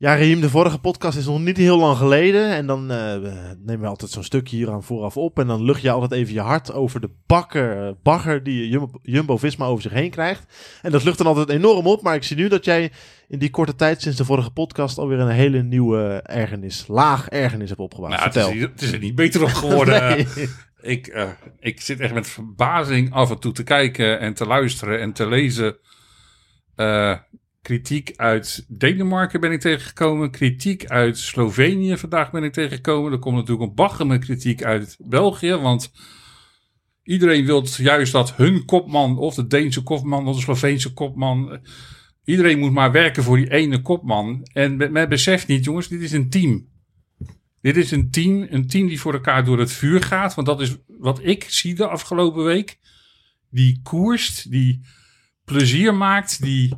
Ja, Riem, de vorige podcast is nog niet heel lang geleden. En dan uh, nemen we altijd zo'n stukje hier aan vooraf op. En dan lucht je altijd even je hart over de bakker, uh, bagger die Jumbo, Jumbo-Visma over zich heen krijgt. En dat lucht dan altijd enorm op. Maar ik zie nu dat jij in die korte tijd sinds de vorige podcast alweer een hele nieuwe ergernis, laag ergernis hebt opgebouwd. Nou, Vertel. Het is, het is er niet beter op geworden. nee. ik, uh, ik zit echt met verbazing af en toe te kijken en te luisteren en te lezen kritiek uit Denemarken ben ik tegengekomen. Kritiek uit Slovenië vandaag ben ik tegengekomen. Er komt natuurlijk een baggende kritiek uit België. Want iedereen wil juist dat hun kopman, of de Deense kopman, of de Sloveense kopman. Iedereen moet maar werken voor die ene kopman. En men beseft niet, jongens, dit is een team. Dit is een team, een team die voor elkaar door het vuur gaat. Want dat is wat ik zie de afgelopen week. Die koerst, die plezier maakt, die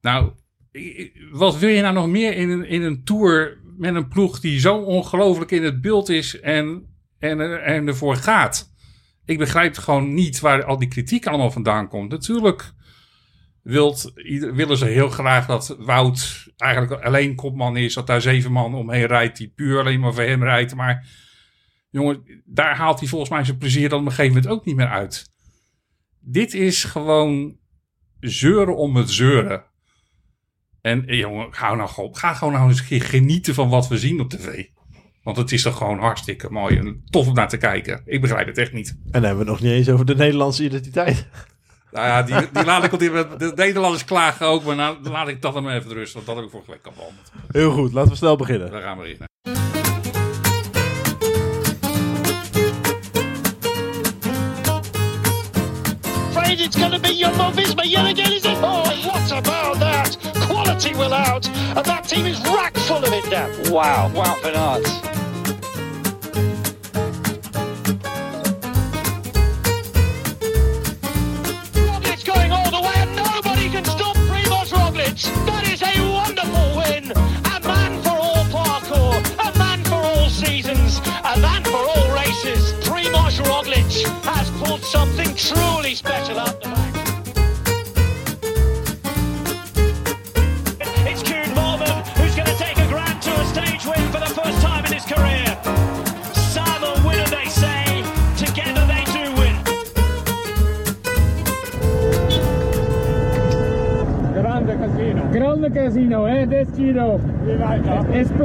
nou, wat wil je nou nog meer in een, in een tour met een ploeg die zo ongelooflijk in het beeld is en, en, en ervoor gaat? Ik begrijp gewoon niet waar al die kritiek allemaal vandaan komt. Natuurlijk wilt, willen ze heel graag dat Wout eigenlijk alleen kopman is. Dat daar zeven man omheen rijdt die puur alleen maar voor hem rijdt. Maar jongen, daar haalt hij volgens mij zijn plezier dan op een gegeven moment ook niet meer uit. Dit is gewoon zeuren om het zeuren. En jongen, hou nou gewoon, ga gewoon nou eens genieten van wat we zien op tv. Want het is toch gewoon hartstikke mooi en tof om naar te kijken. Ik begrijp het echt niet. En dan hebben we het nog niet eens over de Nederlandse identiteit. Nou ja, die, die laat ik op die, de Nederlanders klagen ook, maar nou, dan laat ik dat dan maar even rusten. Want dat heb ik vorige week al behandeld. Heel goed, laten we snel beginnen. Daar gaan we beginnen. It's going to be yet again, is it? Oh, what about that? Quality will out, and that team is rack full of it now. Wow, wow, Bernard. Roglic going all the way, and nobody can stop Primoz Roglic. That is a wonderful win. A man for all parkour, a man for all seasons, a man for all races. Primoz Roglic has pulled something truly special out the back. Grande casino, hè? Dit. Is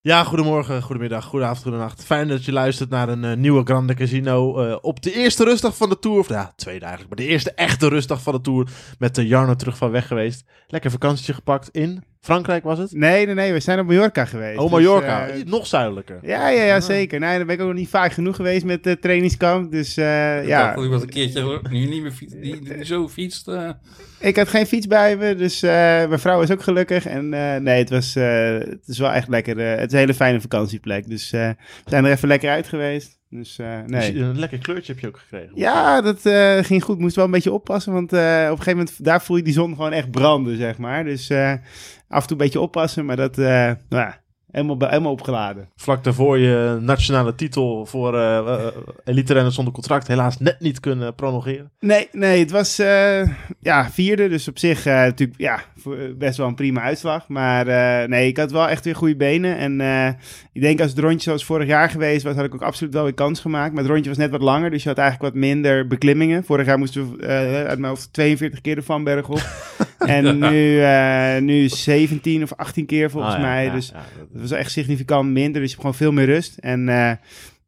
Ja, goedemorgen, goedemiddag, goedenavond, goedenacht. Fijn dat je luistert naar een uh, nieuwe Grande Casino uh, op de eerste rustdag van de Tour. Of ja, tweede eigenlijk, maar de eerste echte rustdag van de Tour. Met uh, Jarno terug van weg geweest. Lekker vakantietje gepakt in Frankrijk was het? Nee, nee, nee. We zijn op Mallorca geweest. Oh, Mallorca. Dus, nog zuidelijker. Ja, ja, ja, zeker. Nee, dan ben ik ook nog niet vaak genoeg geweest met de trainingskamp. Dus ja. Ik iemand een keertje nu niet meer fiets, die, die zo fietst. Ik had geen fiets bij me, dus mijn vrouw is ook gelukkig. En nee, het, was, het is wel echt lekker. het is een hele fijne vakantieplek. Dus we zijn er even lekker uit geweest. Dus uh, nee. Dus een lekker kleurtje heb je ook gekregen. Ja, dat uh, ging goed. Moest wel een beetje oppassen, want uh, op een gegeven moment daar voel je die zon gewoon echt branden, zeg maar. Dus af en toe een beetje oppassen, maar dat, nou ja, helemaal, helemaal opgeladen. Vlak daarvoor je nationale titel voor uh, elite renners zonder contract helaas net niet kunnen prolongeren. Nee, nee, het was uh, ja, vierde, dus op zich natuurlijk ja, best wel een prima uitslag. Maar nee, ik had wel echt weer goede benen. En ik denk als het rondje zoals vorig jaar geweest was, had ik ook absoluut wel weer kans gemaakt. Maar het rondje was net wat langer, dus je had eigenlijk wat minder beklimmingen. Vorig jaar moesten we uit mijn hoofd 42 keer de Vanberg op. en nu, nu 17 of 18 keer volgens Ah, ja, mij. ja, dus ja, dat- dat was echt significant minder. Dus je hebt gewoon veel meer rust. En eh,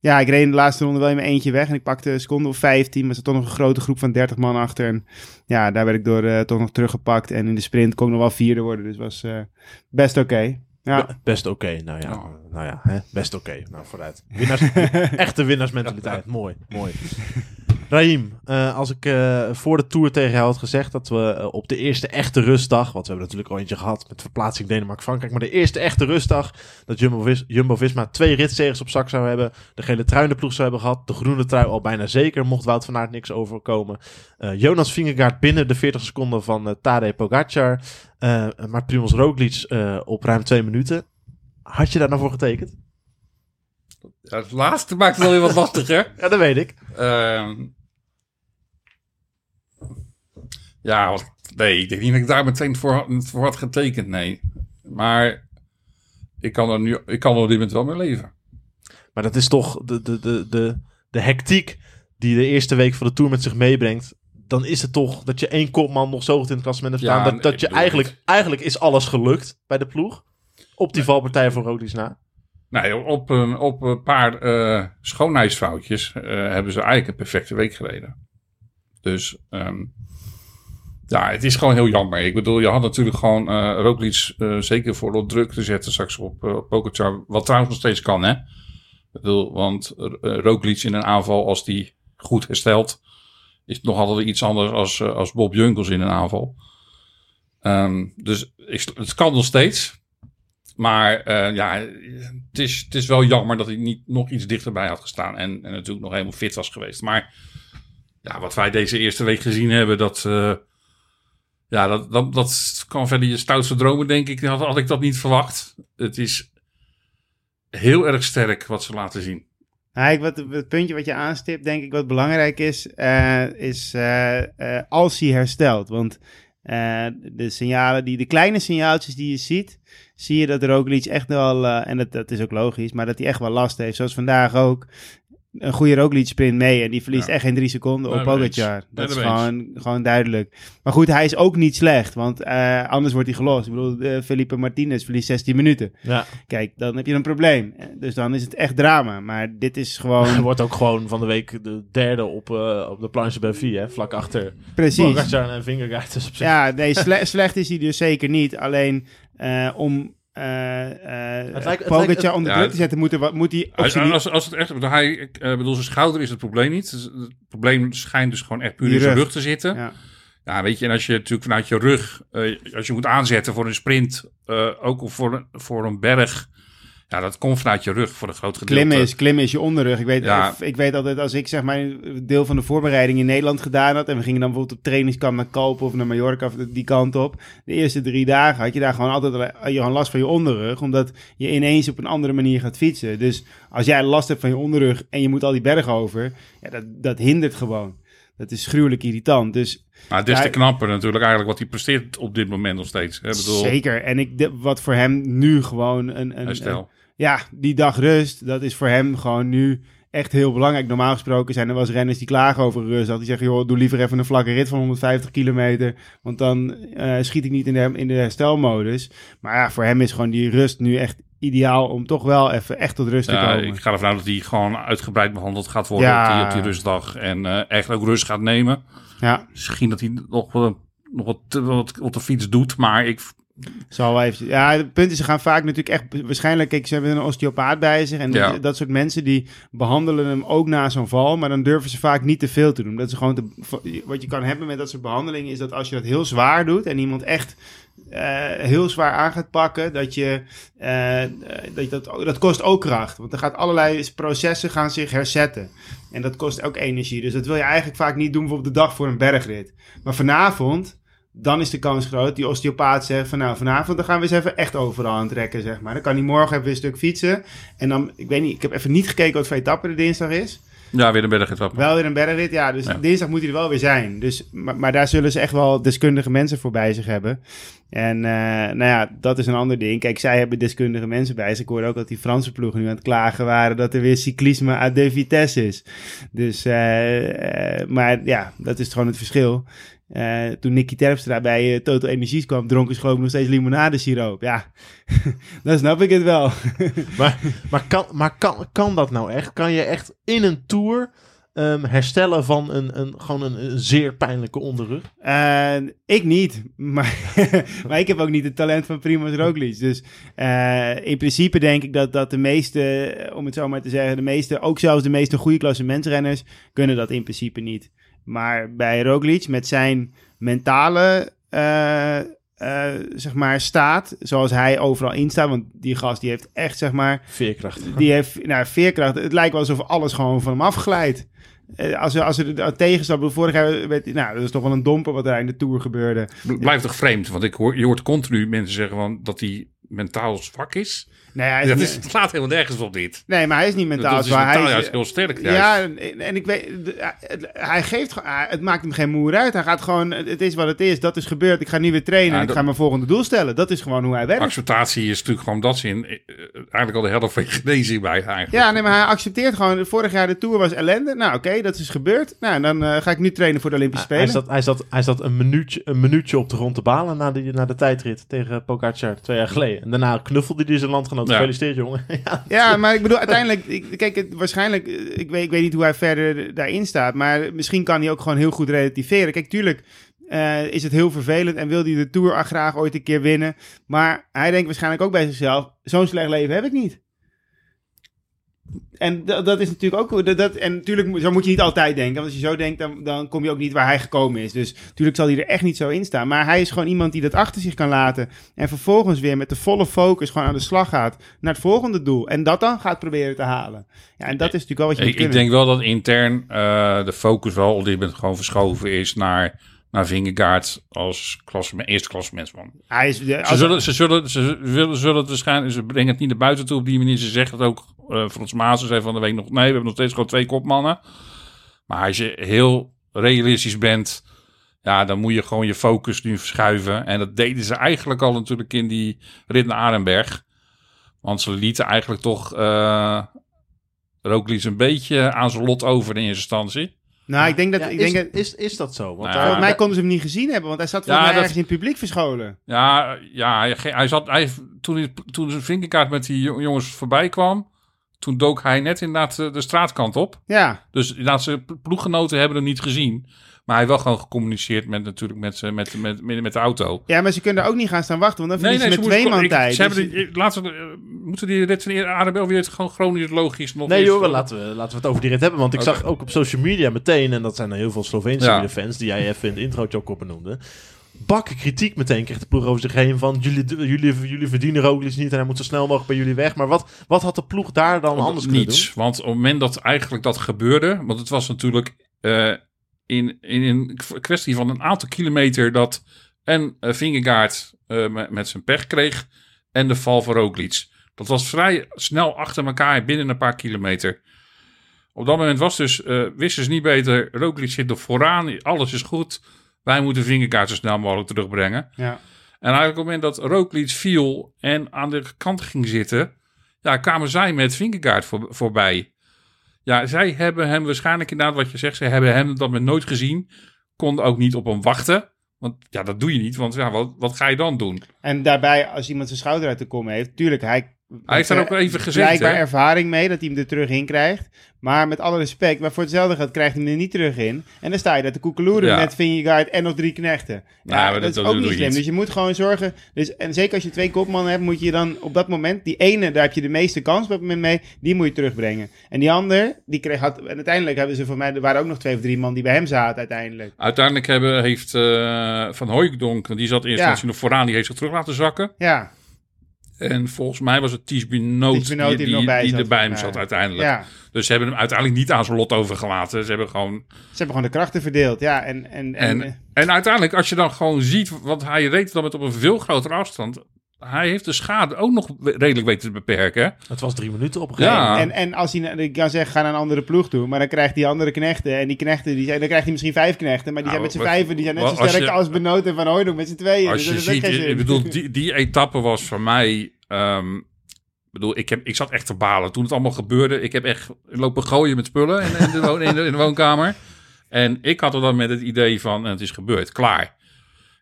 ja, ik reed in de laatste ronde wel in mijn eentje weg. En ik pakte een seconde of 15. Maar er zat toch nog een grote groep van 30 man achter. En ja, daar werd ik door eh, toch nog teruggepakt. En in de sprint kon ik nog wel vierde worden. Dus was eh, best oké. Ja. Be- Best oké, nou ja. Ja. Nou ja, hè? best oké. Nou, vooruit. Winnaars, echte winnaarsmentaliteit. Mooi, mooi. Raim, eh, als ik eh, voor de Tour tegen jou had gezegd dat we eh, op de eerste echte rustdag, want we hebben natuurlijk al eentje gehad met verplaatsing Denemarken-Frankrijk, maar de eerste echte rustdag dat Jumbo-Vis- Jumbo-Visma twee ritzegers op zak zou hebben, de gele trui in de ploeg zou hebben gehad, de groene trui al bijna zeker, mocht Wout van Aert niks overkomen. Jonas Vingegaard binnen de 40 seconden van Tadej Pogacar, maar Primoz Roglic op ruim twee minuten. Had je daar nou voor getekend? Ja, het laatste maakt het alweer wat lastiger. Ja, dat weet ik. Ehm, ja, Nee, ik denk niet dat ik daar meteen voor, voor had getekend, nee. Maar ik kan er nu ik kan er op dit moment wel mee leven. Maar dat is toch de, de, de, de, de hectiek die de eerste week van de Tour met zich meebrengt. Dan is het toch dat je één kopman nog zo goed in het klassement hebt Ja, staan. Dat, je eigenlijk, het. eigenlijk is alles gelukt bij de ploeg. Op die valpartij voor Roglic na. Nee, op een, op een paar eh, schoonheidsfoutjes eh, hebben ze eigenlijk een perfecte week gereden. Dus ehm, ja, het is gewoon heel jammer. Ik bedoel, je had natuurlijk gewoon eh, zeker voor wat druk te zetten straks op uh. Wat trouwens nog steeds kan, hè? Ik bedoel, want uh, in een aanval, als die goed herstelt, is nog altijd iets anders als, uh, als Bob Junkels in een aanval. Ehm, dus het kan nog steeds. Maar uh, ja, het is, het is wel jammer dat hij niet nog iets dichterbij had gestaan. En, en natuurlijk nog helemaal fit was geweest. Maar ja, wat wij deze eerste week gezien hebben, dat, uh, ja, dat, dat, dat kan verder je stoutste dromen, denk ik. Had, had ik dat niet verwacht. Het is heel erg sterk wat ze laten zien. Ja, wat, het puntje wat je aanstipt, denk ik, wat belangrijk is, uh, is uh, als hij herstelt. Want de signalen, die, de kleine signaaltjes die je ziet, zie je dat Roglic echt wel, en dat, dat is ook logisch, maar dat hij echt wel last heeft. Zoals vandaag ook. Een goede Roglic sprint mee en die verliest ja. echt geen drie seconden op Pogacar. Dat is gewoon, gewoon duidelijk. Maar goed, hij is ook niet slecht, want uh, anders wordt hij gelost. Ik bedoel, uh, Felipe Martinez verliest 16 minuten. Ja. Kijk, dan heb je een probleem. Dus dan is het echt drama. Maar dit is gewoon... Hij wordt ook gewoon van de week de derde op, uh, op de planche Benvie, hè? Vlak achter Precies. Pogacar en Vingegaard. Dus op zich. Ja, nee, sle slecht is hij dus zeker niet. Alleen om uh, uh, het lijkt, Pogacar het lijkt, onder druk ja, te zetten, moet, er, moet hij... Als, als, als het echt, hij, ik uh, bedoel, zijn schouder is het probleem niet. Het probleem schijnt dus gewoon echt puur in zijn rug te zitten. Ja. ja. weet je, en als je natuurlijk vanuit je rug, uh, als je moet aanzetten voor een sprint, uh, ook of voor, voor een berg, ja, dat komt vanuit je rug voor een groot gedeelte. Klimmen is, klimmen is je onderrug. Ik weet, ja. ik weet altijd, als ik zeg maar een deel van de voorbereiding in Nederland gedaan had... en we gingen dan bijvoorbeeld op trainingskamp naar Kopen of naar Mallorca of die kant op... de eerste drie dagen had je daar gewoon altijd gewoon last van je onderrug... omdat je ineens op een andere manier gaat fietsen. Dus als jij last hebt van je onderrug en je moet al die bergen over... Ja, dat, dat hindert gewoon. Dat is gruwelijk irritant. Dus maar het is te knapper natuurlijk eigenlijk wat hij presteert op dit moment nog steeds. Hè? Bedoel, Zeker. En ik, de, wat voor hem nu gewoon een... een herstel. Ja, die dag rust, dat is voor hem gewoon nu echt heel belangrijk. Normaal gesproken zijn er wel eens renners die klagen over rust. Dat die zeggen, joh, doe liever even een vlakke rit van 150 kilometer. Want dan uh, schiet ik niet in de, in de herstelmodus. Maar ja, voor hem is gewoon die rust nu echt ideaal om toch wel even echt tot rust te komen. Ik ga ervan uit dat hij gewoon uitgebreid behandeld gaat worden ja. op, die, op die rustdag. En uh, echt ook rust gaat nemen. Ja. Misschien dat hij nog, nog wat, wat op de fiets doet, maar ik zal wel even. Ja, het punt is, ze gaan vaak natuurlijk echt. Waarschijnlijk, kijk, ze hebben een osteopaat bij zich. En ja. dat soort mensen die behandelen hem ook na zo'n val. Maar dan durven ze vaak niet te veel te doen. Dat is gewoon te, wat je kan hebben met dat soort behandelingen. Is dat als je dat heel zwaar doet. En iemand echt uh, heel zwaar aan gaat pakken. Dat je. Uh, dat, je dat, dat kost ook kracht. Want er gaat allerlei processen gaan zich herzetten. En dat kost ook energie. Dus dat wil je eigenlijk vaak niet doen bijvoorbeeld de dag voor een bergrit. Maar vanavond dan is de kans groot. Die osteopaat zegt van nou, vanavond dan gaan we eens even echt overal aan trekken, zeg maar. Dan kan hij morgen even een stuk fietsen. En dan, ik weet niet, ik heb even niet gekeken wat voor etappe de dinsdag is. Ja, weer een bergrit. Wel weer een bergrit, ja. Dus ja. dinsdag moet hij er wel weer zijn. Dus, maar, maar, daar zullen ze echt wel deskundige mensen voor bij zich hebben. En uh, nou ja, dat is een ander ding. Kijk, zij hebben deskundige mensen bij zich. Ik hoorde ook dat die Franse ploegen nu aan het klagen waren dat er weer cyclisme à de vitesse is. Dus, uh, uh, maar ja, dat is gewoon het verschil. Uh, toen Nicky Terpstra bij uh, Total Energies kwam, dronken ze geloof ik nog steeds limonadesiroop. Ja, dan snap ik het wel. maar maar, kan, maar kan, kan dat nou echt? Kan je echt in een tour um, herstellen van een, een, gewoon een, een zeer pijnlijke onderrug? Uh, ik niet, maar, maar ik heb ook niet het talent van Primoz Roglic. Dus in principe denk ik dat, dat de meeste, om het zo maar te zeggen, de meeste, ook zelfs de meeste goede klassementsrenners, kunnen dat in principe niet. Maar bij Roglic met zijn mentale uh, uh, zeg maar staat, zoals hij overal in staat, want die gast die heeft echt zeg maar veerkracht. Die heeft nou veerkracht. Het lijkt wel alsof alles gewoon van hem afglijdt. Als er, als er de tegenstap vorig jaar werd, nou, dat is toch wel een domper wat er in de Tour gebeurde. Blijft toch vreemd, want ik hoor, je hoort continu mensen zeggen van dat hij mentaal zwak is. Nee, hij is Dat is, het slaat helemaal nergens op dit. nee, maar hij is niet mentaal dat is zwaar. mentaal Hij is- juist heel sterk. Juist. Ja, en, en ik weet, hij geeft, gewoon- hij- het maakt hem geen moer uit. Hij gaat gewoon, het is wat het is, dat is gebeurd. Ik ga nu weer trainen Ja, en ik ga mijn volgende doel stellen. Dat is gewoon hoe hij werkt. Acceptatie is natuurlijk gewoon dat zin. eh, eigenlijk al de helft van je genezing bij eigenlijk. Ja, nee, maar hij accepteert gewoon. Vorig jaar de Tour was ellende. Nou, oké, dat is gebeurd. Nou, en dan eh, ga ik nu trainen voor de Olympische Hij Spelen. zat, hij, zat, hij zat een, minuutje, een minuutje op de grond te balen na de, na de tijdrit tegen Pogacar twee jaar geleden. En daarna knuffelde hij zijn landgenoot. Ja. Gefeliciteerd, jongen. ja, Ja, maar ik bedoel, uiteindelijk, ik, kijk, het, waarschijnlijk, eh, ik weet, ik weet niet hoe hij verder daarin staat, maar misschien kan hij ook gewoon heel goed relativeren. Kijk, tuurlijk eh, is het heel vervelend en wil hij de Tour graag ooit een keer winnen, maar hij denkt waarschijnlijk ook bij zichzelf, zo'n slecht leven heb ik niet. En dat, is natuurlijk ook, dat, en natuurlijk, zo moet je niet altijd denken, want als je zo denkt, dan, dan kom je ook niet waar hij gekomen is. Dus natuurlijk zal hij er echt niet zo in staan, maar hij is gewoon iemand die dat achter zich kan laten en vervolgens weer met de volle focus gewoon aan de slag gaat naar het volgende doel. En dat dan gaat proberen te halen. Ja, en dat is natuurlijk wel wat je Ik, denk wel dat intern eh, de focus wel op dit moment gewoon verschoven is naar, naar Vingegaard als klasse, eerste klassemansman. Hij is, de- Ze zullen, ze, zullen, ze willen, zullen het waarschijnlijk, ze brengen het niet naar buiten toe op die manier. Ze zeggen het ook, eh Frans Maassen zei van de week nog, nee, we hebben nog steeds gewoon twee kopmannen. Maar als je heel realistisch bent, ja, dan moet je gewoon je focus nu verschuiven. En dat deden ze eigenlijk al natuurlijk in die rit naar Arenberg. Want ze lieten eigenlijk toch uh, Roglic een beetje aan zijn lot over in eerste instantie. Nou, ik denk dat... Ja, ik is, denk dat is, is dat zo? Want, Nou, volgens mij konden ze hem niet gezien hebben, want hij zat volgens Ja, mij dat- ergens in het publiek verscholen. Ja, ja hij, hij zat, hij, toen, hij, toen zijn vingerkaart met die jo- jongens voorbij kwam, toen dook hij net inderdaad eh, de straatkant op. Ja, Dus inderdaad, zijn pl- ploeggenoten hebben hem niet gezien. Maar hij heeft wel gewoon gecommuniceerd met, natuurlijk met, z'n- met, met, met, met de auto. ja, maar ze kunnen er ook niet gaan staan wachten, want dan verliezen ze met twee man ik- tijd. Ze Dus- hebben die, laten we, eh, moeten die rit van Arabel weer het gewoon chronisch logisch nog Nee joh, laten we, laten we het over die rit hebben. Want ik zag ook op social media meteen, en dat zijn er heel veel Sloveense Ja. fans die jij even in het intro ook op benoemde. Bakken kritiek meteen kreeg de ploeg over zich heen van jullie, jullie, jullie verdienen Roglic niet en hij moet zo snel mogelijk bij jullie weg. Maar wat, wat had de ploeg daar dan anders kunnen niets. doen? Want op het moment dat eigenlijk dat gebeurde, want het was natuurlijk eh, in, in een kwestie van een aantal kilometer dat en uh, Vingegaard eh, met, met zijn pech kreeg en de val van Roglic. Dat was vrij snel achter elkaar binnen een paar kilometer. Op dat moment was dus, eh, wisten ze niet beter, Roglic zit er vooraan, alles is goed. Wij moeten Vingegaard zo snel mogelijk terugbrengen. ja. En eigenlijk op het moment dat Roglic viel en aan de kant ging zitten, ja, kwamen zij met Vingegaard voor, voorbij. Ja, zij hebben hem waarschijnlijk inderdaad wat je zegt, ze hebben hem dat met nooit gezien, konden ook niet op hem wachten. Want ja, dat doe je niet, want ja, wat, wat ga je dan doen? En daarbij, als iemand zijn schouder uit de kom heeft, tuurlijk, hij... Hij heeft daar ook even gezeten. Blijkbaar hè? ervaring mee dat hij hem er terug in krijgt. Maar met alle respect, maar voor hetzelfde geld krijgt hij hem er niet terug in. En dan sta je daar te koekeloeren Ja. met Vingegaard en nog drie knechten. Ja, dat, dat- is dat ook niet slim. Dus je moet gewoon zorgen. Dus, en zeker als je twee kopmannen hebt, moet je dan op dat moment... Die ene, daar heb je de meeste kans op dat moment mee. Die moet je terugbrengen. En die ander, die kreeg... Had, en uiteindelijk hebben ze voor mij... Er waren ook nog twee of drie man die bij hem zaten uiteindelijk. Uiteindelijk hebben, heeft eh, Van Hooijdonk, die zat ja. nog vooraan, die heeft zich terug laten zakken. Ja, En volgens mij was het Benoot die, die er bij die erbij hem zat uiteindelijk. ja. Dus ze hebben hem uiteindelijk niet aan zijn lot overgelaten. Ze hebben gewoon Ze hebben gewoon de krachten verdeeld. Ja, en... en, en, En, en uiteindelijk, als je dan gewoon ziet, want hij reed dan met op een veel grotere afstand. Hij heeft de schade ook nog redelijk weten te beperken. Het was drie minuten op een gegeven Ja. moment. En, en als hij, ik kan zeggen, ga naar een andere ploeg toe, maar dan krijgt hij andere knechten. En die knechten, die zijn, dan krijgt hij misschien vijf knechten, maar die zijn Nou, met z'n vijven, die zijn net zo wat- als sterk je- als Benoot en Van Hooydonk met z'n tweeën. Als Dus je ziet, ik bedoel, die, die etappe was voor mij. ehm, ik bedoel, ik, heb, ik zat echt te balen toen het allemaal gebeurde. Ik heb echt lopen gooien met spullen in, in, de, woon- in, de, in de woonkamer. En ik had er dan met het idee van, en het is gebeurd, klaar.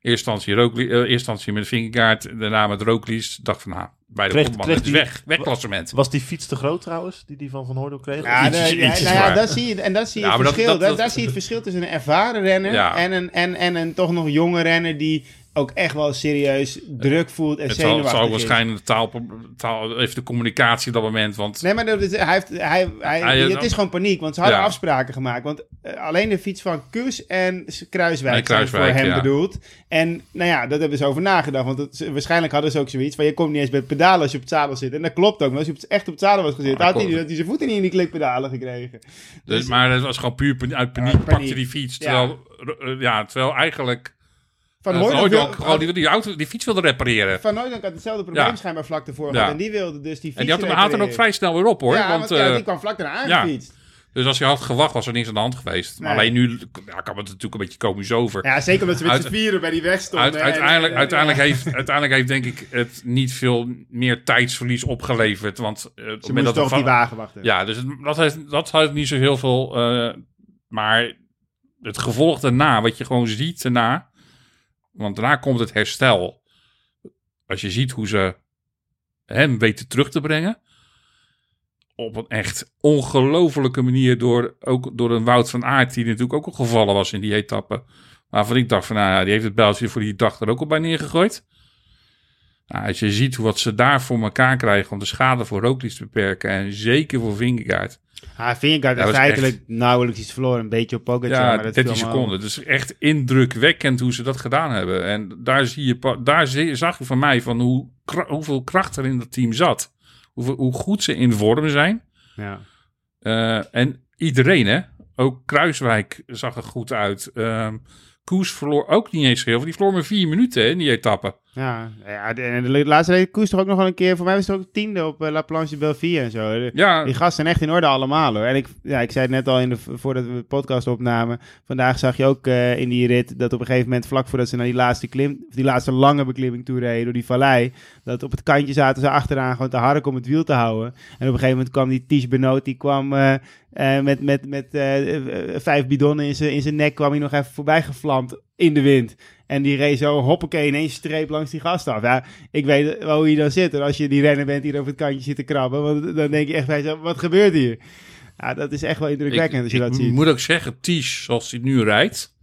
Eerst instantie, Rookli- eh, eerst instantie met Vingegaard, daarna met Rooklies. dacht van, nou, bij de Kreeg- kopman, kreeg het is weg, weg klassement. Was die fiets te groot trouwens, die die van Van Hooydonk kreeg? Ja, Ietsjes- ietsjes nou ja, zie je, en dat zie je Ja, het dat- verschil. dat- Daar- dat- daar zie je het verschil tussen een ervaren renner Ja. en, een, en, en een toch nog jonge renner die ook echt wel serieus druk voelt en Het zal, het zal waarschijnlijk de taal, taal, even de communicatie op dat moment, want... Nee, maar dat hij heeft, hij, hij, Hij- het is gewoon paniek, want ze hadden Ja. afspraken gemaakt. Want eh, alleen de fiets van Kus en Kruiswijk, Nee, zijn Kruiswijk, voor hem ja. bedoeld. En nou ja, dat hebben ze over nagedacht. Want het, waarschijnlijk hadden ze ook zoiets van... je komt niet eens bij het pedalen als je op het zadel zit. En dat klopt ook. Maar als je echt op het zadel was gezeten... Had hij, had hij zijn voeten niet in die klikpedalen gekregen. Dus, Dus- maar het was gewoon puur uit paniek, paniek. pakte die fiets. Terwijl, ja, terwijl eigenlijk Van wil- gewoon die, die, auto, die fiets wilde repareren. Van Hooydonk had hetzelfde probleem Ja. schijnbaar vlak ervoor Ja. En die wilde dus die fiets En die had hem, ook vrij snel weer op hoor. Ja, want, ja, eh, die kwam vlak daarna ja. aangefietst. dus als je had gewacht, was er niks aan de hand geweest. Maar alleen nu ja, kan het natuurlijk een beetje komisch over. Ja, zeker omdat ze met Uit- z'n vieren bij die weg stonden. Uit- en- uiteindelijk, en- uiteindelijk, ja. heeft, uiteindelijk heeft denk ik het niet veel meer tijdsverlies opgeleverd. Want het Ze moesten dat op die wagen wachten. Ja, dus het, dat, heeft, dat heeft niet zo heel veel. eh, maar het gevolg daarna, wat je gewoon ziet daarna. Want daarna komt het herstel. Als je ziet hoe ze hem weten terug te brengen. Op een echt ongelofelijke manier. Door, ook door een Wout van Aert, die natuurlijk ook al gevallen was in die etappe. Waarvan ik dacht van, nou ja, die heeft het bijltje voor die dag er ook al bij neergegooid. Nou, als je ziet hoe wat ze daar voor elkaar krijgen om de schade voor Roglic te beperken. En zeker voor Vingegaard. Ha, Vingegaard Ja, heeft is feitelijk nauwelijks iets verloren. Een beetje op Pogacar. Ja, maar dat 13 viel allemaal- seconden. Dus echt indrukwekkend hoe ze dat gedaan hebben. En daar, zie je, daar zag je van mij van hoe, hoeveel kracht er in dat team zat. Hoeveel, hoe goed ze in vorm zijn. Ja. Eh, en iedereen, hè. Ook Kruiswijk zag er goed uit. Ehm Koes verloor ook niet eens heel veel. Die verloor maar vier minuten hè, in die etappe. Ja, ja, de- en de laatste reed Koes toch ook nog wel een keer. Voor mij was het ook tiende op eh, La Planche Belleville en zo. De- Ja, Die gasten zijn echt in orde allemaal hoor. En ik, ja, ik zei het net al in de, voordat we de podcast opnamen. Vandaag zag je ook eh, in die rit dat op een gegeven moment, vlak voordat ze naar die laatste, klim, of die laatste lange beklimming toe reden door die vallei. Dat op het kantje zaten ze achteraan gewoon te harken om het wiel te houden. En op een gegeven moment kwam die Ties Benoot, die kwam eh, met, met, met vijf bidonnen in zijn in zijn nek, kwam hij nog even voorbij gevlamd in de wind. En die reed zo hoppakee in één streep langs die gast af. Ja, ik weet wel hoe je dan zit. En als je die renner bent die er over het kantje zit te krabben, want dan denk je echt bij wat gebeurt hier? Ja, dat is echt wel indrukwekkend als je ik dat ziet. moet ook zeggen, Ties, zoals hij nu rijdt.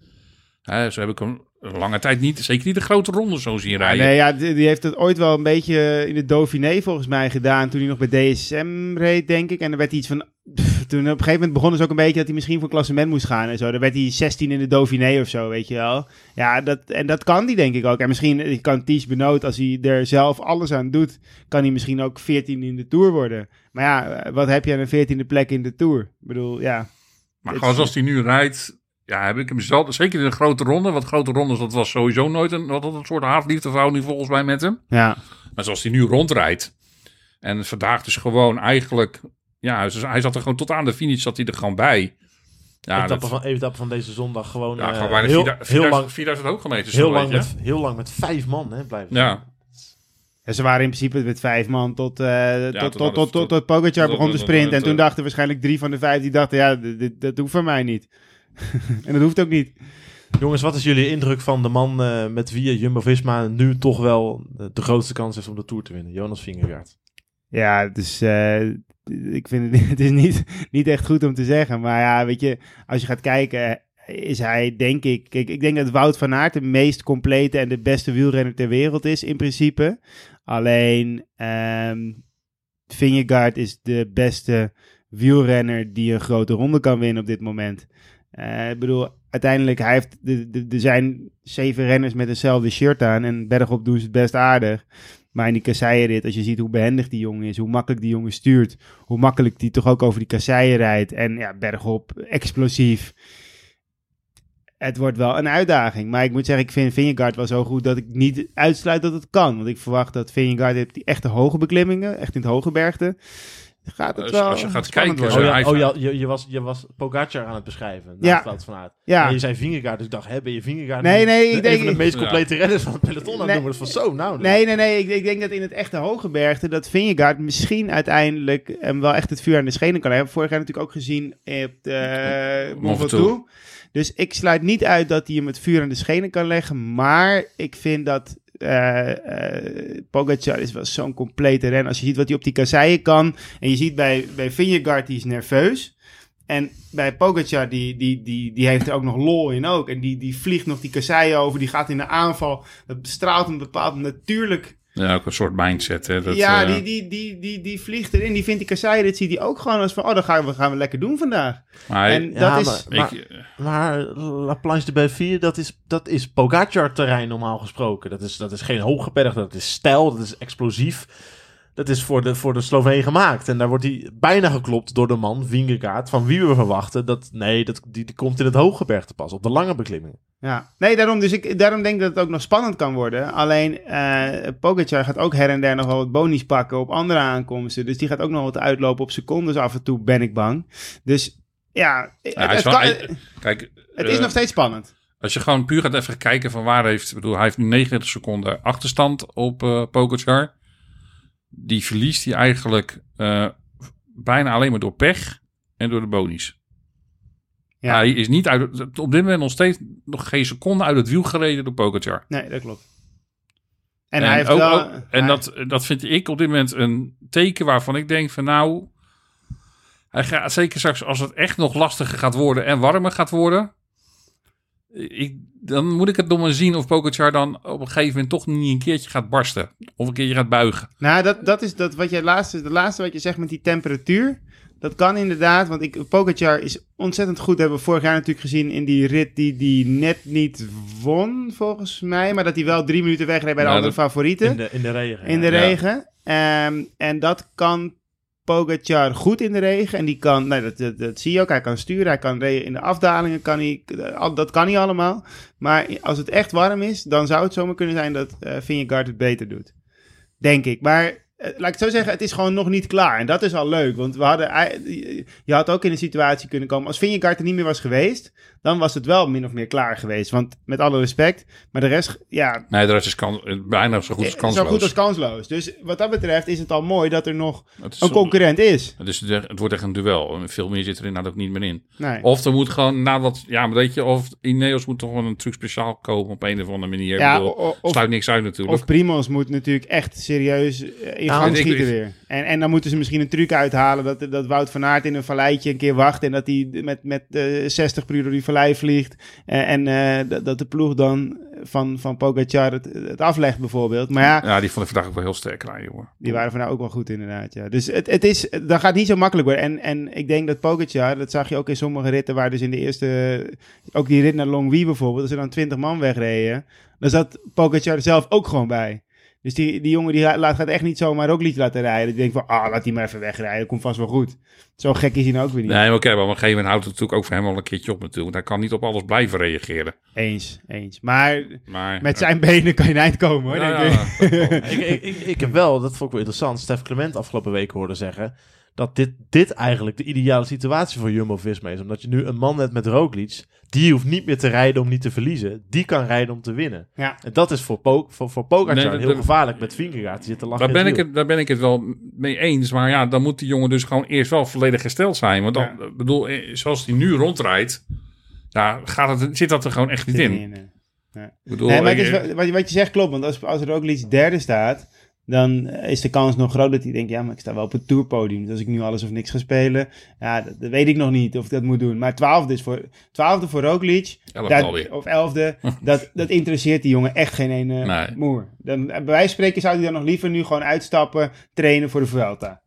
Hè, zo heb ik hem lange tijd niet, zeker niet de grote ronde zo zien rijden. nee, ja, die die heeft het ooit wel een beetje in de Dauphiné volgens mij gedaan. Toen hij nog bij DSM reed, denk ik. En er werd iets van. pff, toen op een gegeven moment begon dus ook een beetje dat hij misschien voor klassement moest gaan en zo. Dan werd hij 16 in de Dauphiné of zo, weet je wel. Ja, dat, en dat kan hij denk ik ook. En misschien kan Ties Benoot, als hij er zelf alles aan doet, kan hij misschien ook 14 in de Tour worden. Maar ja, wat heb je aan een 14e plek in de Tour? Ik bedoel, ja. Maar zoals hij nu rijdt, ja, heb ik hem zelf, zeker in de grote ronde. Want grote rondes, dat was sowieso nooit een, wat een soort haatliefdeverhouding volgens mij met hem. Ja, Maar zoals hij nu rondrijdt. En vandaag dus gewoon eigenlijk, ja, dus hij zat er gewoon tot aan de finish, zat hij er gewoon bij. Ja, etappe, dat, van, etappe van deze zondag gewoon, ja eh, gewoon bijna heel, 4000, heel, lang, 4000 hoogtemeters. heel, zo, lang met, heel lang met vijf man hè, blijven. Ja. En ze waren in principe met vijf man tot, eh tot, tot tot, tot, tot, tot Pogacar tot- begon te sprinten. En toen dachten waarschijnlijk drie van de vijf, die dachten, ja, dit- dat hoeft van mij niet. en dat hoeft ook niet. Jongens, wat is jullie indruk van de man eh, met wie Jumbo-Visma nu toch wel de, de grootste kans heeft om de Tour te winnen? Jonas Vingegaard. Ja, dus eh, ik vind het, het is niet, niet echt goed om te zeggen. Maar ja, weet je, als je gaat kijken, is hij denk ik... Kijk, ik denk dat Wout van Aert de meest complete en de beste wielrenner ter wereld is in principe. Alleen, ehm Vingegaard is de beste wielrenner die een grote ronde kan winnen op dit moment. Eh, ik bedoel, uiteindelijk, hij heeft, er zijn zeven renners met hetzelfde shirt aan en bergop doen ze het best aardig. Maar in die kasseienrit, als je ziet hoe behendig die jongen is, hoe makkelijk die jongen stuurt, hoe makkelijk die toch ook over die kasseien rijdt en ja, bergop, explosief. Het wordt wel een uitdaging. Maar ik moet zeggen, ik vind Vingegaard wel zo goed dat ik niet uitsluit dat het kan. Want ik verwacht dat Vingegaard die echte hoge beklimmingen, echt in het hoge bergte. Gaat het Als- wel als je gaat kijken. Oh Zo, ja, oh, ja je, je, was, je was Pogacar aan het beschrijven. Ja. het Wout van. Ja. En je zei Vingegaard, dus ik dacht, hè, ben je Vingegaard? Nee, nee, ik een denk- van de meest Ja. complete renners van het peloton aan het Nee. noemen. Dat van zo, nou. Nee, nee, nee. Ik, ik denk dat in het echte hoge bergte dat Vingegaard misschien uiteindelijk hem wel echt het vuur aan de schenen kan hebben. Vorig jaar natuurlijk ook gezien op de uh, Mont Ventoux. Ventoux. Dus ik sluit niet uit dat hij hem het vuur aan de schenen kan leggen. Maar ik vind dat eh Pogacar is wel zo'n complete ren. Als je ziet wat hij op die kasseien kan. En je ziet bij, bij Vingegaard, die is nerveus. En bij Pogacar, die, die, die, die heeft er ook nog lol in ook. En die, die vliegt nog die kasseien over. Die gaat in de aanval. Dat bestraalt een bepaald natuurlijk. Ja, ook een soort mindset. Hè, dat, ja, eh, die, die, die, die, die vliegt erin. Die vindt die kasseien. Dat ziet hij ook gewoon als van... Oh, dat gaan we, gaan we lekker doen vandaag. maar en Ja, dat is... maar, maar, ik, maar La Planche de Belleville, dat is, dat is Pogacar-terrein normaal gesproken. Dat is, dat is geen hooggebergte, dat is stijl, dat is explosief. Dat is voor de, voor de Sloveen gemaakt. En daar wordt hij bijna geklopt door de man, Vingegaard, van wie we verwachten dat, nee, dat, die, die komt in het hooggebergte pas, op de lange beklimmingen. Ja, nee, daarom, dus ik, daarom denk ik dat het ook nog spannend kan worden. Alleen, eh Pogacar gaat ook her en der nog wel wat bonies pakken op andere aankomsten. Dus die gaat ook nog wat uitlopen op secondes af en toe, ben ik bang. Dus ja, het, Ja, hij het is wel- kan- hij- kijk, het is eh, nog steeds spannend. Als je gewoon puur gaat even kijken van waar heeft... Ik bedoel, hij heeft nu 39 seconden achterstand op eh Pogacar. Die verliest hij eigenlijk eh, bijna alleen maar door pech en door de bonies. Ja. Hij is niet uit, op dit moment nog steeds nog geen seconde uit het wiel gereden door Pogacar. Nee, dat klopt. En, hij heeft ook- wel... ook- en hij- dat, dat vind ik op dit moment een teken waarvan ik denk van nou... Hij gaat zeker straks als het echt nog lastiger gaat worden en warmer gaat worden... Ik, dan moet ik het nog maar zien of Pogacar dan op een gegeven moment toch niet een keertje gaat barsten. Of een keertje gaat buigen. Nou, dat, dat is dat wat je laatste, de laatste wat je zegt met die temperatuur. Dat kan inderdaad, want ik, Pogacar is ontzettend goed. Hebben we vorig jaar natuurlijk gezien in die rit die die net niet won, volgens mij. Maar dat hij wel drie minuten wegreed bij de Ja, andere dat- favorieten. In de, in de regen. in de Ja. regen. Ehm, en dat kan Pogacar goed in de regen. En die kan, nou, dat, dat, zie je ook. Hij kan sturen, hij kan in de afdalingen, kan hij, dat kan hij allemaal. Maar als het echt warm is, dan zou het zomaar kunnen zijn dat eh Vingegaard het beter doet. Denk ik. Maar laat ik het zo zeggen, het is gewoon nog niet klaar. En dat is al leuk, want we hadden, je had ook in een situatie kunnen komen. Als Vingegaard er niet meer was geweest, dan was het wel min of meer klaar geweest. Want met alle respect, maar de rest, ja, Nee, de rest is kan, bijna zo goed als eh, kansloos. Zo goed als kansloos. Dus wat dat betreft is het al mooi dat er nog een zo- concurrent is. het, is, het wordt echt een duel. Veel meer zit er inderdaad ook niet meer in. Nee. Of er moet gewoon nadat, ja, maar weet je, of Ineos moet toch wel een truc speciaal komen op een of andere manier. Ja, Ik bedoel, of- sluit niks uit natuurlijk. Of Primos moet natuurlijk echt serieus eh, in Ik- weer. En, en dan moeten ze misschien een truc uithalen dat, dat Wout van Aert in een valleitje een keer wacht en dat hij met, met eh 60 per uur door die vallei vliegt. Eh, en eh, dat, de ploeg dan van, van Pogacar het, het aflegt bijvoorbeeld. Maar ja, ja, die vond ik vandaag ook wel heel sterk rijden, hoor. Die waren vandaag ook wel goed, inderdaad. Ja. Dus het, het is, dat gaat niet zo makkelijk worden. En, en ik denk dat Pogacar, dat zag je ook in sommige ritten, waar dus in de eerste, ook die rit naar Longwy bijvoorbeeld, als er dan 20 man wegreden, dan zat Pogacar er zelf ook gewoon bij. Dus die, die jongen die laat, gaat echt niet zomaar ook lied laten rijden. Die denkt van, ah, laat die maar even wegrijden, komt vast wel goed. Zo gek is hij nou ook weer niet. Nee, maar oké, maar op een gegeven moment houdt het natuurlijk ook voor hem wel een keertje op natuurlijk. Want hij kan niet op alles blijven reageren. Eens, eens. Maar Maar, met zijn benen kan je een eind komen hoor, denk ja, ik, ik, ik, ik heb wel, dat vond ik wel interessant, Stef Clement afgelopen week hoorde zeggen, dat dit, dit eigenlijk de ideale situatie voor Jumbo-Visma is. Omdat je nu een man hebt met Roglic, die hoeft niet meer te rijden om niet te verliezen. Die kan rijden om te winnen. Ja. En dat is voor, po voor, voor Pogacar Nee, heel dat- gevaarlijk met Vingegaard. Die zit te lachen Daar ben, ik het, daar ben ik het wel mee eens. Maar ja, dan moet die jongen dus gewoon eerst wel volledig gesteld zijn. Want dan, Ja. bedoel, eh, zoals hij nu rondrijdt, ja, gaat het, zit dat er gewoon echt niet in. in, eh. Ik bedoel, Nee, maar het ik- is, wel- wat, je- wat je zegt klopt, want als, als Roglic derde staat, dan is de kans nog groot dat hij denkt, ja, maar ik sta wel op het tourpodium. Dus als ik nu alles of niks ga spelen, ja, dat, dat weet ik nog niet of ik dat moet doen. Maar twaalfde is voor, twaalfde voor Roglic, Elfde dat- alweer. of elfde, dat, dat interesseert die jongen echt geen ene Nee. moer. Dan, bij wijze van spreken zou hij dan nog liever nu gewoon uitstappen, trainen voor de Vuelta.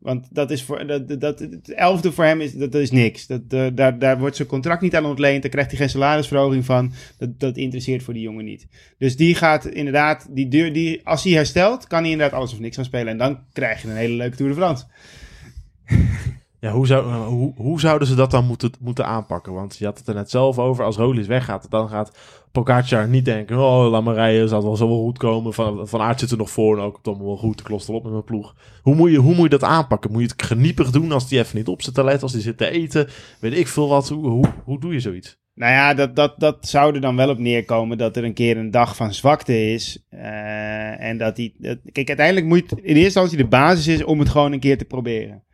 Want dat is voor dat, dat, het elfde voor hem is, dat, dat is niks. Dat, daar, daar wordt zijn contract niet aan ontleend. Daar krijgt hij geen salarisverhoging van. Dat, dat interesseert voor die jongen niet. Dus die gaat inderdaad, die deur, die, als hij herstelt, kan hij inderdaad alles of niks gaan spelen. En dan krijg je een hele leuke Tour de France. Ja, hoe, zou, eh, hoe, hoe zouden ze dat dan moeten, moeten aanpakken? Want je had het er net zelf over. Als Roglic weggaat, dan gaat Pogacar niet denken... Oh, laat maar rijden, zal wel zo wel goed komen. Van, van Aert zit er nog voor en ook dan wel goed. Ik los op met mijn ploeg. Hoe moet, je, hoe moet je dat aanpakken? Moet je het geniepig doen als die even niet op zit te letten? Als die zit te eten? Weet ik veel wat. Hoe, hoe, doe je zoiets? Nou ja, dat, dat, dat zou er dan wel op neerkomen dat er een keer een dag van zwakte is. Eh, en dat die. Kijk, uiteindelijk moet in eerste instantie de basis is om het gewoon een keer te proberen.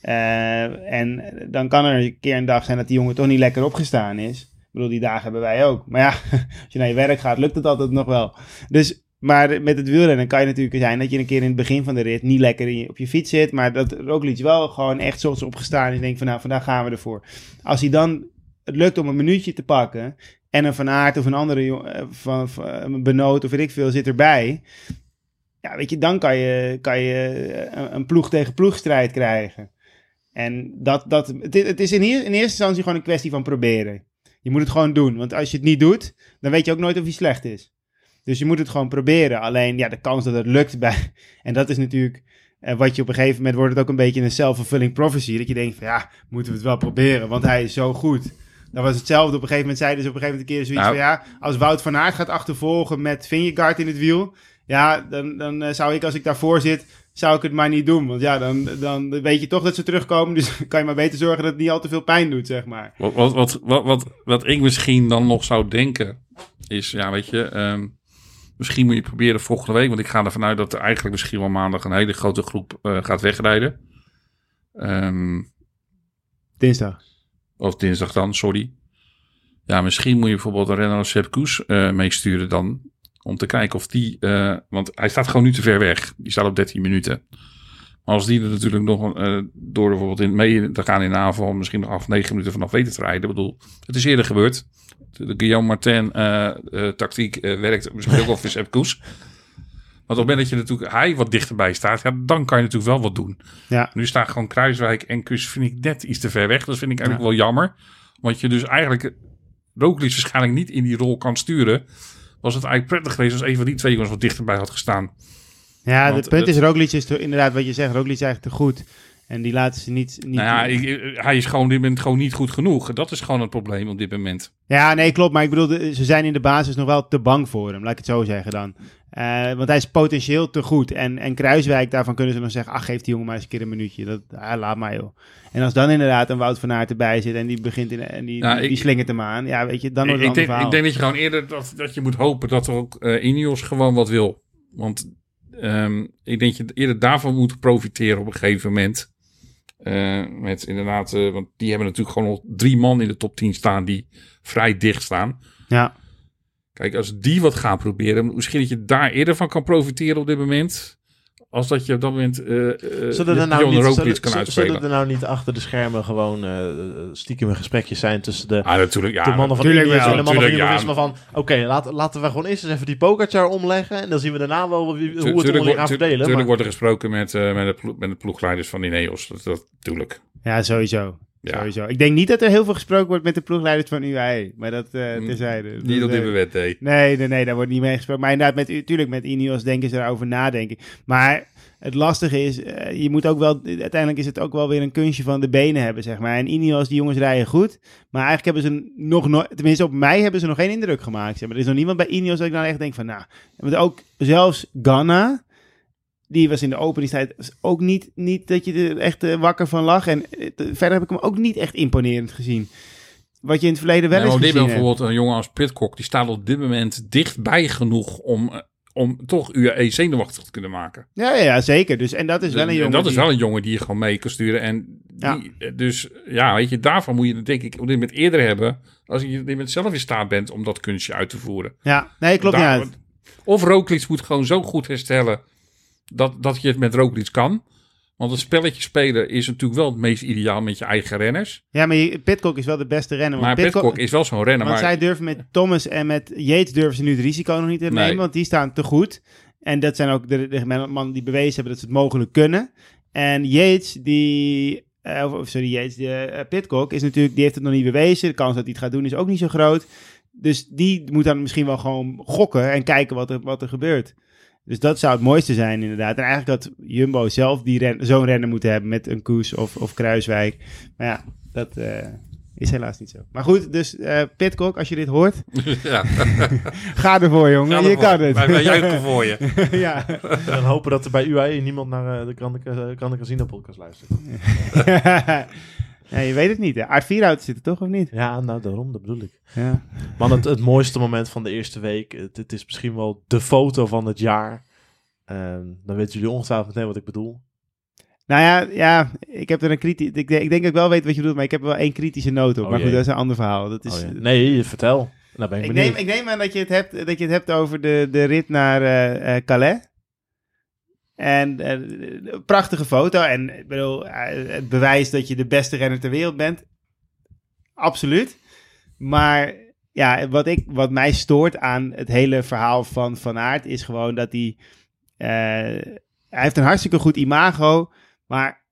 Eh, en dan kan er een keer een dag zijn dat die jongen toch niet lekker opgestaan is. Bedoel, die dagen hebben wij ook. Maar ja, als je naar je werk gaat, lukt het altijd nog wel. Dus, maar met het wielrennen kan je natuurlijk zijn dat je een keer in het begin van de rit niet lekker op je fiets zit. Maar dat Roglic wel gewoon echt zoals opgestaan is en denkt van nou, vandaag gaan we ervoor. Als hij dan het lukt om een minuutje te pakken en een Van Aert of een andere eh, van, van een Benoot of weet ik veel zit erbij. Ja, weet je, dan kan je, kan je eh, een, ploeg tegen ploegstrijd krijgen. En dat, dat, het, is- in eerste instantie gewoon een kwestie van proberen. Je moet het gewoon doen, want als je het niet doet, dan weet je ook nooit of hij slecht is. Dus je moet het gewoon proberen. Alleen ja, de kans dat het lukt bij. En dat is natuurlijk. eh, wat je op een gegeven moment wordt het ook een beetje een self-fulfilling prophecy. Dat je denkt van ja, moeten we het wel proberen, want hij is zo goed. Dat was hetzelfde. Op een gegeven moment zeiden ze op een gegeven moment een keer zoiets Nou. van ja, als Wout van Aert gaat achtervolgen met Vingegaard in het wiel. Ja, dan, dan eh, zou ik als ik daarvoor zit, zou ik het maar niet doen. Want ja, dan, dan weet je toch dat ze terugkomen. Dus kan je maar beter zorgen dat het niet al te veel pijn doet, zeg maar. Wat, wat, wat, wat, wat, wat ik misschien dan nog zou denken, is, ja, weet je, ehm, misschien moet je proberen volgende week, want ik ga ervan uit dat er eigenlijk misschien wel maandag een hele grote groep eh, gaat wegrijden. Ehm, Dinsdag. of dinsdag dan, sorry. Ja, misschien moet je bijvoorbeeld een renner als Sepp Koes eh, meesturen dan, om te kijken of die, eh, want hij staat gewoon nu te ver weg. Die staat op 13 minuten. Maar als die er natuurlijk nog eh, door bijvoorbeeld in mee te gaan in de aanval, misschien nog 8, 9 minuten vanaf weten te rijden. Ik bedoel, het is eerder gebeurd. De, de Guillaume Martin eh, tactiek werkt misschien ook wel voor Sepp Koes. Want op het moment dat je natuurlijk hij wat dichterbij staat, ja, dan kan je natuurlijk wel wat doen. Ja. Nu staan gewoon Kruiswijk en Kus vind ik net iets te ver weg. Dat vind ik eigenlijk wel jammer. Want je dus eigenlijk Roglic waarschijnlijk niet in die rol kan sturen. Was het eigenlijk prettig geweest als een van die twee jongens wat dichterbij had gestaan. Ja, het punt is, Roglic is te- inderdaad wat je zegt. Roglic is eigenlijk te goed. En die laten ze niet... niet Nou ja, ik- hij is gewoon op dit moment gewoon niet goed genoeg. Dat is gewoon het probleem op dit moment. Ja, nee, klopt. Maar ik bedoel, ze zijn in de basis nog wel te bang voor hem. Laat ik het zo zeggen dan. Eh, want hij is potentieel te goed. En, en Kruiswijk, daarvan kunnen ze nog zeggen... ach, geef die jongen maar eens een keer een minuutje. Dat, ah, laat maar, joh. En als dan inderdaad een Wout van Aert erbij zit... en die begint in, en die, Ja, die, ik- die slingert hem aan... ja, weet je, dan Ik, wordt het ik, een denk, ik denk dat je gewoon eerder dat, dat je moet hopen dat er ook eh Ineos gewoon wat wil. Want ehm, ik denk dat je eerder daarvan moet profiteren op een gegeven moment. Eh, met inderdaad, eh, want die hebben natuurlijk gewoon al drie man in de top 10 staan die vrij dicht staan. Ja, Kijk, als die wat gaan proberen, misschien dat je daar eerder van kan profiteren op dit moment. Als dat je op dat moment eh eh Zullen er, nou niet, zullen, kan uitspelen. zullen er nou niet achter de schermen gewoon eh stiekem een gesprekjes zijn tussen de, Ah, natuurlijk, ja. de mannen van tuurlijk en de mannen van tuurlijk, ja. Jumbo-Visma van... Oké, laten, laten we gewoon eerst eens even die Pogacar omleggen... en dan zien we daarna wel wie, hoe het Tuurlijk onderling wordt- gaan verdelen. Tuurlijk maar- wordt er gesproken met, eh, met, de ploeg, met de ploegleiders van Ineos. Dat, dat natuurlijk. ja sowieso. Ja. sowieso. Ik denk niet dat er heel veel gesproken wordt met de ploegleiders van UAE. Maar dat Mm, terzijde. Niet op dit eh, moment, nee. Nee, nee, nee, daar wordt niet mee gesproken. Maar inderdaad, met, natuurlijk met Ineos denken ze daarover nadenken. Maar het lastige is, eh, je moet ook wel, uiteindelijk is het ook wel weer een kunstje van de benen hebben, zeg maar. En Ineos, die jongens rijden goed. Maar eigenlijk hebben ze nog nooit, tenminste op mij hebben ze nog geen indruk gemaakt. Zeg maar. Er is nog niemand bij Ineos dat ik nou echt denk van, nou. Want ook zelfs Ganna, die was in de openingstijd ook niet, niet dat je er echt eh, wakker van lag. En eh, verder heb ik hem ook niet echt imponerend gezien. Wat je in het verleden wel eens gezien hebt. bijvoorbeeld een jongen als Pitcock, die staat op dit moment dichtbij genoeg om, eh, om toch UAE zenuwachtig te kunnen maken. Ja, ja, zeker. Dus, en dat is wel een En jongen dat is die- wel een jongen die je gewoon mee kan sturen. En die, dus ja, weet je, daarvan moet je het denk ik op dit moment eerder hebben. Als je op dit moment zelf in staat bent om dat kunstje uit te voeren. Ja, nee, klopt Daar- niet. Of Roglic moet gewoon zo goed herstellen dat, dat je het met Roglic kan. Want een spelletje spelen is natuurlijk wel het meest ideaal met je eigen renners. Ja, maar Pitcock is wel de beste renner. Maar Pitcock is wel zo'n renner. Want Maar zij durven met Thomas en met Yates durven ze nu het risico nog niet te nemen, Nee. want die staan te goed. En dat zijn ook de, de mannen die bewezen hebben dat ze het mogelijk kunnen. En Yates, die... eh, of- of sorry, Yates, de, eh, Pitcock is natuurlijk, die heeft het nog niet bewezen. De kans dat hij het gaat doen is ook niet zo groot. Dus die moet dan misschien wel gewoon gokken en kijken wat er, wat er gebeurt. Dus dat zou het mooiste zijn, inderdaad. En eigenlijk had Jumbo zelf die ren, zo'n renner moeten hebben met een Koes of, of Kruiswijk. Maar ja, dat eh, is helaas niet zo. Maar goed, dus eh Pitcock, als je dit hoort, ja, ga ervoor, jongen. Ga je ervoor. kan het. Wij, wij juichen voor je. ja. En dan hopen dat er bij UAE niemand naar eh, de Grande Casino podcast luistert. Ja, je weet het niet. Hè? Aard Vierhout zit er toch, of niet? Ja, nou daarom, dat bedoel ik. Ja. Man, het, het mooiste moment van de eerste week. Het, het is misschien wel de foto van het jaar. Ehm, dan weten jullie ongetwijfeld meteen wat ik bedoel. Nou ja, ja, ik heb er een kritisch... Ik, denk- ik denk dat ik wel weet wat je bedoelt, maar ik heb er wel één kritische noot op. Oh maar goed, dat is een ander verhaal. Dat is, Oh. Nee, vertel. Nou ben ik, ik, neem, ik neem aan dat je het hebt, dat je het hebt over de, de rit naar eh, eh, Calais. En eh, een prachtige foto. En ik bedoel, eh, het bewijst dat je de beste renner ter wereld bent. Absoluut. Maar ja, wat, ik, wat mij stoort aan het hele verhaal van Van Aert is gewoon dat hij... eh, hij heeft een hartstikke goed imago, maar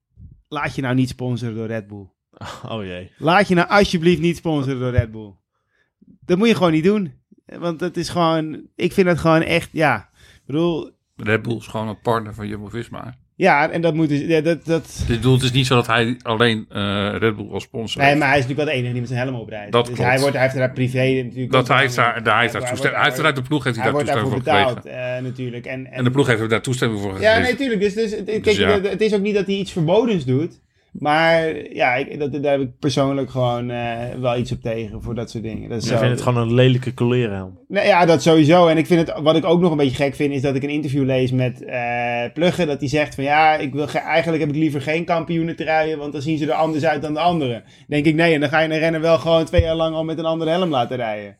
laat je nou niet sponsoren door Red Bull. Oh jee. Laat je nou alsjeblieft niet sponsoren door Red Bull. Dat moet je gewoon niet doen. Want het is gewoon, ik vind het gewoon echt, ja. Ik bedoel, Red Bull is gewoon een partner van Jumbo-Visma. ja, en dat moet dus, ja, dat, dat, bedoel, het is niet zo dat hij alleen eh, Red Bull als sponsor nee, heeft. maar hij is natuurlijk wel de enige die met zijn helm oprijdt. Dat dus klopt. hij, wordt, hij heeft daar privé natuurlijk... Dat hij heeft daar, daar heeft daar hij toestemming. wordt- Hij heeft vanuit de ploeg heeft hij daar toestemming voor gekregen. betaald, eh, natuurlijk. En, En de ploeg heeft daar toestemming voor gegeven. Ja, nee, tuurlijk. Dus, dus, kijk, ja. het, het is ook niet dat hij iets verbodens doet. Maar ja, ik, dat, daar heb ik persoonlijk gewoon eh, wel iets op tegen voor dat soort dingen. Dat is zo. vind het gewoon een lelijke colerenhelm. Nee, ja, dat sowieso. En ik vind het, wat ik ook nog een beetje gek vind, is dat ik een interview lees met eh Pluggen. Dat hij zegt van ja, ik wil ge- eigenlijk heb ik liever geen kampioenentrui, want dan zien ze er anders uit dan de anderen. Denk ik nee, en dan ga je een renner wel gewoon twee jaar lang al met een andere helm laten rijden.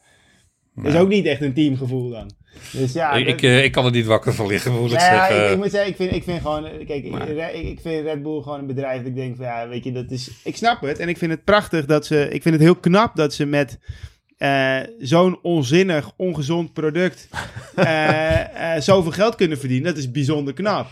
Dat is ook niet echt een teamgevoel dan. Dus ja, ik, dat- ik, eh, ik kan er niet wakker van liggen, moet ik ja, zeggen. ik, ik moet zeggen, ik vind, ik vind gewoon, kijk, ik, vind Red Bull gewoon een bedrijf dat ik denk van, ja, weet je, dat is, ik snap het en ik vind het prachtig dat ze, ik vind het heel knap dat ze met eh, zo'n onzinnig, ongezond product eh, zoveel geld kunnen verdienen. Dat is bijzonder knap.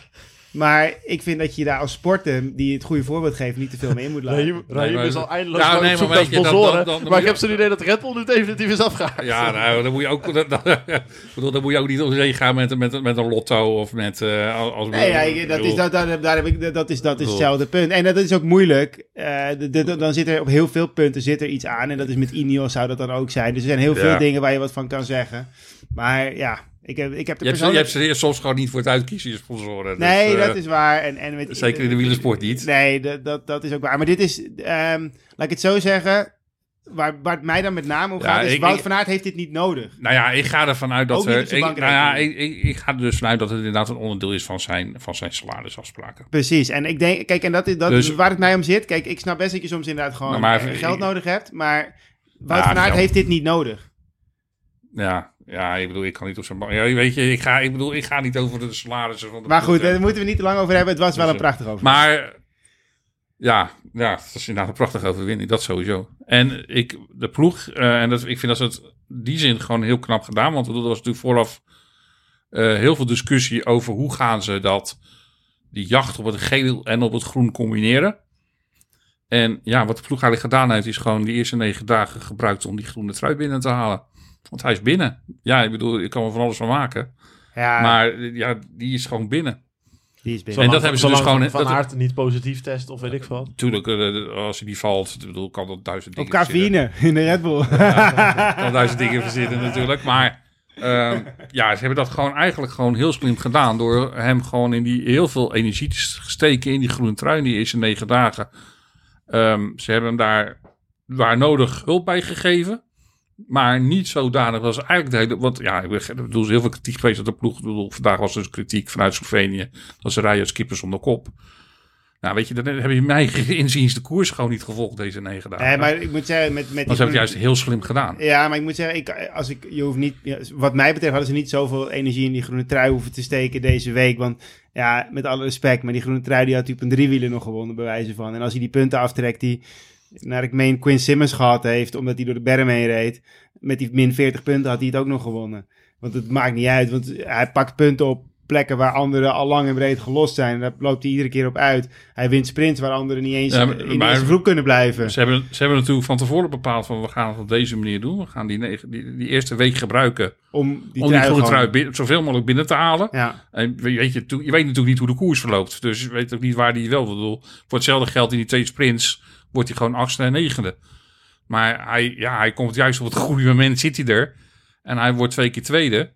Maar ik vind dat je daar als sporter, die het goede voorbeeld geeft, niet te veel mee in moet laten. Raheem, is al eindeloos Ja, nee, maar naar weet je, dan- sponsoren. dan- dan- dan maar moet ik heb zo'n idee dat Red Bull nu definitief is afgehaakt. Ja, nou, dan moet je ook, dan, dan, ik bedoel, dan moet je ook niet om zee gaan met, met, met een lotto of met... eh, als, Nee, ja, ik- dat, is, dat, daar heb ik, dat, is, dat is hetzelfde punt. En dat is ook moeilijk. Eh, de- de- dan zit er op heel veel punten zit er iets aan. En dat is met Ineos zou dat dan ook zijn. Dus er zijn heel veel Ja. dingen waar je wat van kan zeggen. Maar ja, ik heb, ik heb er Je hebt, ze- je hebt ze soms gewoon niet voor het uitkiezen, je sponsoren. Dus, Nee, eh, dat is waar. En, en met, Zeker in de wielersport niet. Nee, dat, dat, dat is ook waar. Maar dit is, ehm, laat ik het zo zeggen... Waar, waar het mij dan met name om Ja, gaat, is ik- Wout ik- van Aert heeft dit niet nodig. Nou ja, ik ga ervan uit dat er. Ik, nou ja, ik, ik, ga er dus vanuit dat het inderdaad een onderdeel is van zijn, van zijn salarisafspraken. Precies. En ik denk, kijk, en dat is dat, Dus- waar het mij om zit. Kijk, ik snap best dat je soms inderdaad gewoon Nou, maar eh, geld nodig hebt. Maar Wout Ja, van Aert heeft dit niet nodig. Ja, ja, ik bedoel, ik kan niet op zijn. ba- Ja, weet je, ik ga, ik bedoel, ik ga niet over de salarissen van de. Maar goed, daar moeten we niet te lang over hebben. Het was wel Dus, een eh, prachtig over. Maar ja, ja, het is inderdaad een prachtige overwinning, dat sowieso. En ik, de ploeg, eh, en dat, ik vind dat ze het in die zin gewoon heel knap gedaan. Want er was natuurlijk vooraf eh, heel veel discussie over hoe gaan ze dat, die jacht op het geel en op het groen combineren. En ja, wat de ploeg eigenlijk gedaan heeft, is gewoon die eerste negen dagen gebruikt om die groene trui binnen te halen. Want hij is binnen. Ja, ik bedoel, ik kan er van alles van maken. ja, Maar ja, die is gewoon binnen. die is binnen. En dat hebben ze dus gewoon- Van dat- Aert niet positief test of weet ik veel. Tuurlijk, eh, als hij die valt, ik bedoel, kan dat duizend Op dingen verzinnen. cafeïne in de Red Bull. Kan duizend dingen verzinnen natuurlijk. Maar ehm, ja, ze hebben dat gewoon eigenlijk gewoon heel slim gedaan. Door hem gewoon in die heel veel energie te steken in die groene trui in die eerste negen dagen. Ehm, ze hebben hem daar waar nodig hulp bij gegeven. Maar niet zodanig was eigenlijk de hele... Want ja, ik bedoel, er is heel veel kritiek geweest op de ploeg. Bedoel, vandaag was dus kritiek vanuit Slovenië. Dat ze rijden als kippers onder kop. Nou, weet je, dan heb je mij inziens de koers gewoon niet gevolgd deze negen dagen. Nee, maar ik moet zeggen, met, met ze hebben het juist heel slim gedaan. Ja, maar ik moet zeggen, ik, als ik, je hoeft niet, wat mij betreft hadden ze niet zoveel energie in die groene trui hoeven te steken deze week. Want ja, met alle respect, maar die groene trui die had op een driewieler nog gewonnen, bij wijze van. En als hij die punten aftrekt die, naar ik meen, Quinn Simmons gehad heeft, omdat hij door de berm heen reed. Met die min 40 punten had hij het ook nog gewonnen. Want het maakt niet uit, want hij pakt punten op plekken waar anderen al lang en breed gelost zijn. Daar loopt hij iedere keer op uit. Hij wint sprints waar anderen niet eens Ja, maar- in de groep kunnen blijven. Ze hebben, ze hebben natuurlijk van tevoren bepaald van we gaan het op deze manier doen. We gaan die, negen, die, die eerste week gebruiken Om die om die trui groene zoveel mogelijk binnen te halen. Ja. En weet je, je weet natuurlijk niet hoe de koers verloopt. Dus je weet ook niet waar die wel bedoel. Voor hetzelfde geld in die twee sprints wordt hij gewoon achtste en negende. Maar hij, ja, hij komt juist op het goede moment zit hij er. En hij wordt twee keer tweede.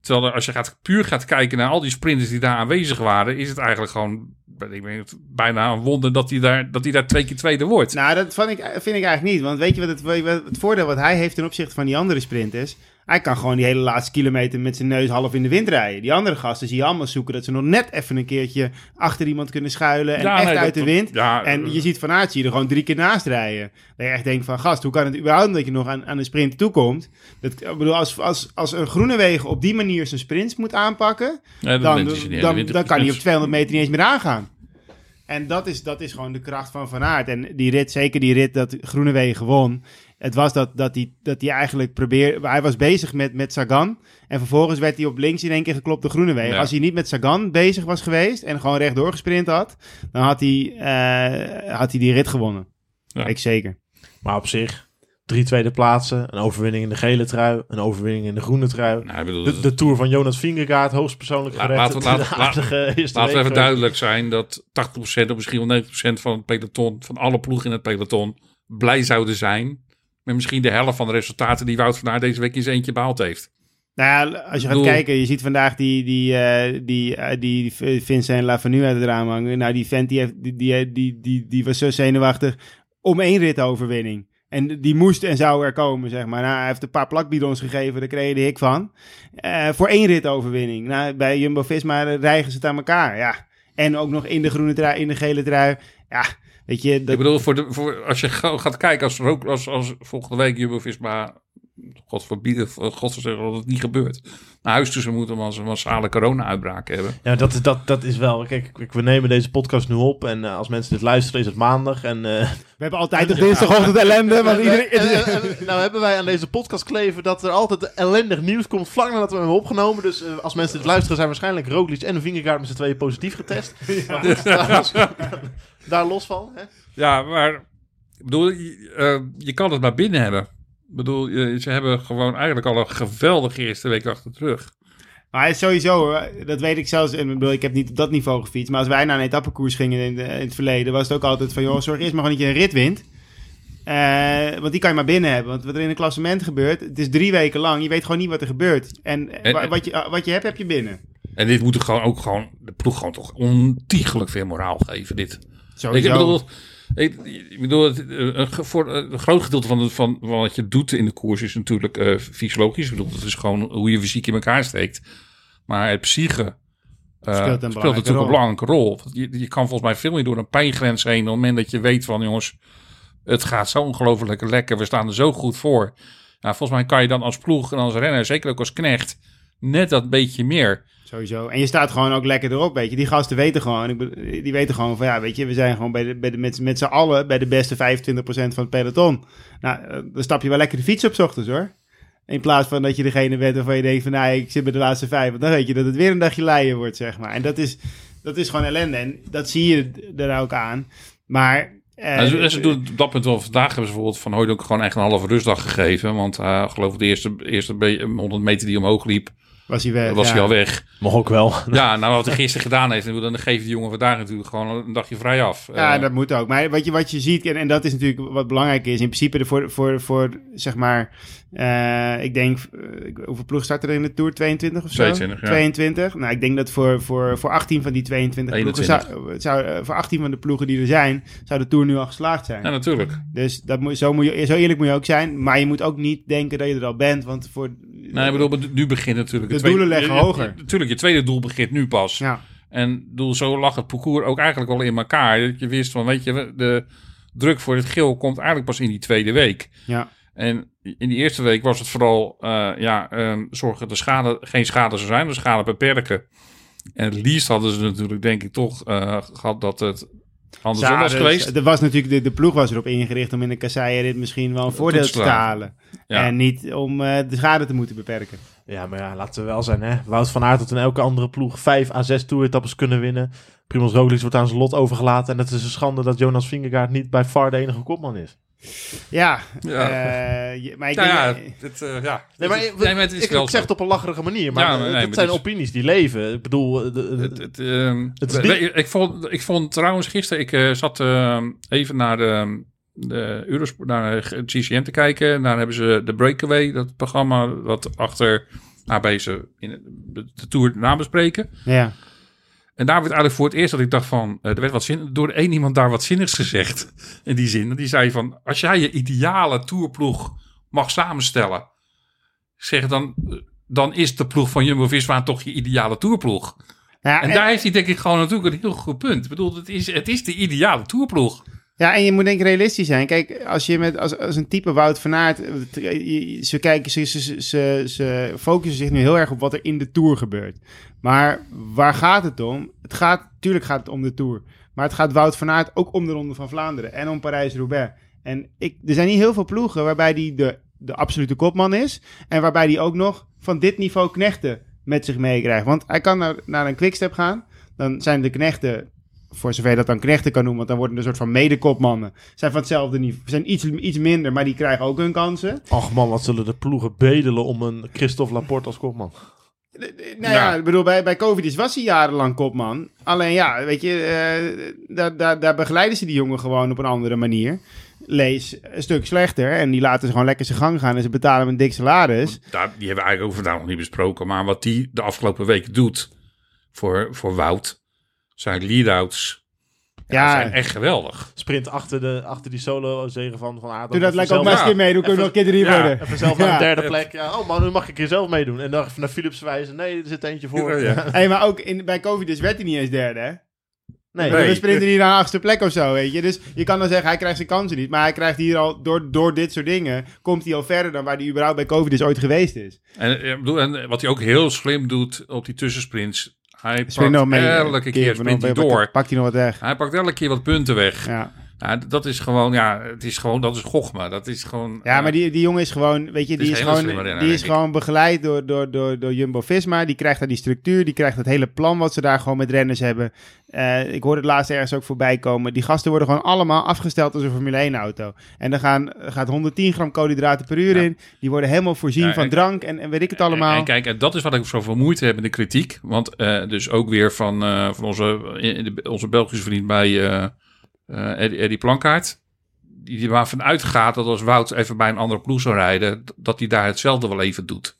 Terwijl er, als je gaat, puur gaat kijken naar al die sprinters die daar aanwezig waren, is het eigenlijk gewoon ik weet het, bijna een wonder dat hij, daar, dat hij daar twee keer tweede wordt. Nou, dat vind ik, vind ik eigenlijk niet. Want weet je wat het, wat het voordeel wat hij heeft ten opzichte van die andere sprinters? Hij kan gewoon die hele laatste kilometer met zijn neus half in de wind rijden. Die andere gasten zie je allemaal zoeken dat ze nog net even een keertje achter iemand kunnen schuilen. En Ja, echt nee, uit de wind. ja, en eh, je ziet Van Aert zie je er gewoon drie keer naast rijden. Dat je echt denkt van, gast, hoe kan het überhaupt dat je nog aan, aan een sprint toekomt? Dat, ik bedoel, als, als, als een Groenewegen op die manier zijn sprints moet aanpakken... Ja, dan, dan, dan, dan kan hij op gesprints. 200 meter niet eens meer aangaan. En dat is, dat is gewoon de kracht van Van Aert. En die rit, zeker die rit dat Groenewegen won. Het was dat, dat, hij, dat hij eigenlijk probeerde... Hij was bezig met, met Sagan. En vervolgens werd hij op links in één keer geklopt door Groenewegen. Ja. Als hij niet met Sagan bezig was geweest... en gewoon rechtdoor gesprint had... dan had hij, eh, had hij die rit gewonnen. Ja. Ik zeker. Maar op zich, drie tweede plaatsen, een overwinning in de gele trui, een overwinning in de groene trui. Nou, bedoel, De, de Tour van Jonas Vingegaard, hoogstpersoonlijk gered. laten we- laten Laten even duidelijk zijn dat 80% of misschien wel 90% van het peloton, van alle ploegen in het peloton, blij zouden zijn met misschien de helft van de resultaten die Wout van Aert deze week in zijn eentje behaald heeft. Nou ja, als je gaat kijken, je ziet vandaag die, die, eh, die, eh, die Vincent Lavenu uit het raam hangen. Nou, die vent die, heeft, die, die, die, die, die was zo zenuwachtig om één ritoverwinning. En die moest en zou er komen, zeg maar. Nou, hij heeft een paar plakbidons gegeven, daar kreeg je de van. Eh, voor één ritoverwinning. Nou, bij Jumbo-Visma rijgen ze het aan elkaar, ja. En ook nog in de groene trui, in de gele trui. Ja, weet je, dat, Ik bedoel, voor de, voor, als je ga- gaat kijken, als, als, als volgende week Jumbo-Visma, god verbieden, god zeggen dat het niet gebeurt, naar huis toe zou moeten als we een massale corona-uitbraak hebben. Ja, dat, is- dat, dat is wel. Kijk, kijk, we nemen deze podcast nu op. En eh, als mensen dit luisteren, is het maandag. En, eh, we hebben altijd op dinsdagochtend ellende, want iedereen... en- en- en- nou hebben wij aan deze podcast kleven dat er altijd ellendig nieuws komt vlak nadat we hem hebben opgenomen. Dus eh, als mensen dit luisteren, zijn waarschijnlijk Roglic en Vingegaard met z'n tweeën positief getest. Maar goed, daar, los, daar los van. Hè? Ja, maar ik bedoel, je, eh, je kan het maar binnen hebben. Ik bedoel, je- ze hebben gewoon eigenlijk al een geweldige eerste week achter de rug. Maar hij is sowieso, dat weet ik zelfs. En ik bedoel, ik heb niet op dat niveau gefietst. Maar als wij naar een etappekoers gingen in, de- in het verleden, was het ook altijd van: joh, zorg eerst maar gewoon dat je een rit wint. Eh, want die kan je maar binnen hebben. Want wat er in een klassement gebeurt, het is drie weken lang. Je weet gewoon niet wat er gebeurt. En, eh, En- wat, je, wat je hebt, heb je binnen. En dit moet er gewoon ook gewoon de ploeg gewoon toch ontiegelijk veel moraal geven. Dit. Sowieso. Ik bedoel, ik, ik bedoel eh, een, ge- voor eh, een groot gedeelte van, het- van, van wat je doet in de koers is natuurlijk eh, fysiologisch. Ik bedoel, dat is gewoon hoe je fysiek in elkaar steekt. Maar het psyche Speelt een speelt, belangrijke natuurlijk rol. een belangrijke rol. Je, je kan volgens mij veel meer door een pijngrens heen. Op het moment dat je weet van jongens, het gaat zo ongelooflijk lekker. We staan er zo goed voor. Nou, volgens mij kan je dan als ploeg en als renner, zeker ook als knecht, net dat beetje meer. Sowieso. En je staat gewoon ook lekker erop, weet je. Die gasten weten gewoon, die weten gewoon van, ja, weet je, we zijn gewoon bij de, bij de, met, met z'n allen bij de beste 25% van het peloton. Nou, eh, dan stap je wel lekker de fiets op 's ochtends, hoor. In plaats van dat je degene bent waarvan je denkt van, nou, ik zit bij de laatste vijf. Want dan weet je dat het weer een dagje leien wordt, zeg maar. En dat is, dat is gewoon ellende. En dat zie je er ook aan. Maar... eh, Nou, ze, doen op dat punt wel. Vandaag hebben ze bijvoorbeeld Van Hooyd ook gewoon echt een halve rustdag gegeven. Want eh geloof ik de eerste, eerste be- 100 meter die omhoog liep, was hij weg. was ja. hij al weg. Mag ook wel. Ja, nou wat hij gisteren gedaan heeft, dan geeft die jongen vandaag natuurlijk gewoon een dagje vrij af. Ja, Eh, dat moet ook. Maar wat je, wat je ziet, en, en dat is natuurlijk wat belangrijk is, in principe de voor, voor, voor zeg maar, eh, ik denk, eh, ik- hoeveel ploeg starten er in de Tour? 22 of zo? 22, ja. 22. Nou, ik denk dat voor, voor, voor 18 van die 22 ploegen, 21. zou, het zou, voor 18 van de ploegen die er zijn, zou de Tour nu al geslaagd zijn. ja, natuurlijk. Dus dat moet, zo, moet je, zo eerlijk moet je ook zijn, maar je moet ook niet denken dat je er al bent, want voor... Nee, ik bedoel, nu begint natuurlijk... De het tweede- doelen leggen hoger. Natuurlijk, je tweede doel begint nu pas. Ja, En ik bedoel, zo lag het parcours ook eigenlijk al in elkaar. Dat je wist van, weet je, de druk voor het geel komt eigenlijk pas in die tweede week. ja. En in die eerste week was het vooral eh, ja, ehm, zorgen dat er schade, geen schade zou zijn, de schade beperken. En het liefst hadden ze natuurlijk, denk ik, toch eh, gehad dat het andersom was geweest. Er was natuurlijk, de, de ploeg was erop ingericht om in de kasseien misschien wel een voordeel te halen. Ja. En niet om eh, de schade te moeten beperken. Ja, maar ja, laten we wel zijn, hè. Wout van Aert had in elke andere ploeg vijf à zes toeretappes kunnen winnen. Primoz Roglic wordt aan zijn lot overgelaten. En het is een schande dat Jonas Vingegaard niet bij far de enige kopman is. Ja, Ja. eh, je- maar ik Nou ja, denk... het, ja. Nee, maar, Het is- nee, maar het is ik, wel zeg het op een lacherige manier, maar Ja, maar nee, zijn opinies die leven. Ik bedoel, de- de- Het, ehm, is ik, vond, ik vond trouwens gisteren, ik eh, zat ehm, even naar de, de Eurosport, naar GCN te kijken. Daar hebben ze de Breakaway, dat programma wat achter ze in de, Tour nabespreken. ja. En daar werd eigenlijk voor het eerst dat ik dacht van, eh, er werd wat zin, door één iemand daar wat zinnigs gezegd. In die zin, die zei van, als jij je ideale tourploeg mag samenstellen, zeg dan, dan is de ploeg van Jumbo-Visma toch je ideale tourploeg. Ja, En en, daar heeft hij denk ik gewoon natuurlijk een heel goed punt. Ik bedoel, het is, het is de ideale tourploeg. Ja, en je moet denk ik realistisch zijn. Kijk, als je met als, als een type Wout van Aert... eh, Ze, kijken, ze, ze, ze, ze, ze focussen zich nu heel erg op wat er in de Tour gebeurt. Maar waar gaat het om? Het gaat, tuurlijk gaat het om de Tour. Maar het gaat Wout van Aert ook om de Ronde van Vlaanderen. En om Parijs-Roubaix. En ik, er zijn niet heel veel ploegen waarbij die de, de absolute kopman is. En waarbij die ook nog van dit niveau knechten met zich meekrijgt. Want hij kan naar, naar een quickstep gaan. Dan zijn de knechten voor zover je dat dan knechten kan noemen, want dan worden er een soort van medekopmannen. Zijn van hetzelfde niveau, zijn iets, iets minder, maar die krijgen ook hun kansen. Ach man, wat zullen de ploegen bedelen om een Christophe Laporte als kopman. Nou ja, ik bedoel, bij, bij Covid was hij jarenlang kopman. Alleen ja, weet je, eh, daar, daar, daar begeleiden ze die jongen gewoon op een andere manier. Lees een stuk slechter en die laten ze gewoon lekker zijn gang gaan en ze betalen hem een dik salaris. Daar, die hebben we eigenlijk over vandaag nog niet besproken. Maar wat die de afgelopen weken doet voor, voor Wout, zijn lead-outs, ja, Ja, zijn echt geweldig. Sprint achter, de, achter die solo-zegen van Van Aert. doe dat lekker ook maar eens een keer mee, dan kunnen we nog een keer drie Ja, worden. Even zelf naar Ja. een derde plek. Ja, oh man, nu mag ik een keer zelf meedoen. En dan even naar Philips wijzen. Nee, er zit eentje voor. Ja, ja. Hey, maar ook in, bij Covid werd hij niet eens derde, hè? Nee, Nee. We sprinten hier naar achtste plek of zo, weet je. Dus je kan dan zeggen, hij krijgt zijn kansen niet. Maar hij krijgt hier al, door, door dit soort dingen, komt hij al verder dan waar hij überhaupt bij Covid ooit geweest is. En, eh, en wat hij ook heel slim doet op die tussensprints. Hij pakt mee. elke keer sprint hij door. Pakt hij nog wat weg. Hij pakt elke keer wat punten weg. Ja. Ja, d- dat is gewoon, ja, het is gewoon, dat is gochma. Dat is gewoon... Ja, eh, maar die, die jongen is gewoon, weet je, die is gewoon, die is gewoon begeleid door, door, door, door Jumbo-Visma. Die krijgt daar die structuur, die krijgt het hele plan wat ze daar gewoon met renners hebben. Eh, ik hoorde het laatst ergens ook voorbij komen. Die gasten worden gewoon allemaal afgesteld als een Formule 1-auto. En er gaan, gaat 110 gram koolhydraten per uur Ja. in. Die worden helemaal voorzien Ja, van en- drank en, en weet ik het allemaal. En, en kijk, en dat is wat ik zoveel moeite heb met de kritiek. Want eh, dus ook weer van, eh, van onze, in- onze Belgische vriend bij eh, Eddie, Eddie Plankaart. Die, waarvan uitgaat dat als Wout even bij een andere ploeg zou rijden, dat hij daar hetzelfde wel even doet.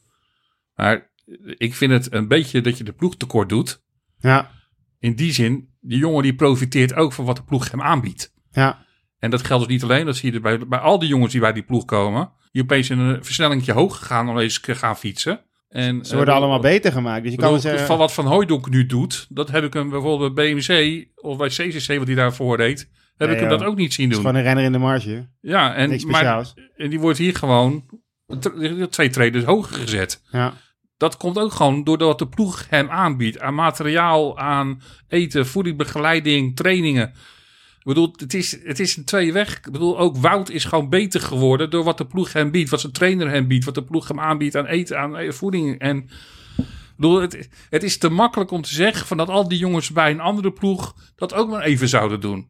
Maar ik vind het een beetje dat je de ploeg tekort doet. ja, In die zin, die jongen die profiteert ook van wat de ploeg hem aanbiedt. ja. En dat geldt dus niet alleen, dat zie je bij, bij al die jongens die bij die ploeg komen. Die opeens in een versnellingje hoog gaan om eens gaan fietsen. En, Ze worden eh, allemaal beter gemaakt. Dus je kan zeggen... Van wat Van Hooijdonk nu doet, dat heb ik hem bijvoorbeeld bij BMC of bij CCC, wat hij daarvoor deed, heb Nee, ik hem joh. dat ook niet zien Het is doen. gewoon een renner in de marge. Ja, en, maar, en die wordt hier gewoon twee treden hoger gezet. Ja. Dat komt ook gewoon doordat de ploeg hem aanbiedt aan materiaal, aan eten, voeding, begeleiding, trainingen. Ik bedoel, het is, het is een tweeweg. Ik bedoel, ook Wout is gewoon beter geworden door wat de ploeg hem biedt, wat zijn trainer hem biedt, wat de ploeg hem aanbiedt aan eten, aan eh, voeding. En ik bedoel, het, het is te makkelijk om te zeggen van dat al die jongens bij een andere ploeg dat ook maar even zouden doen.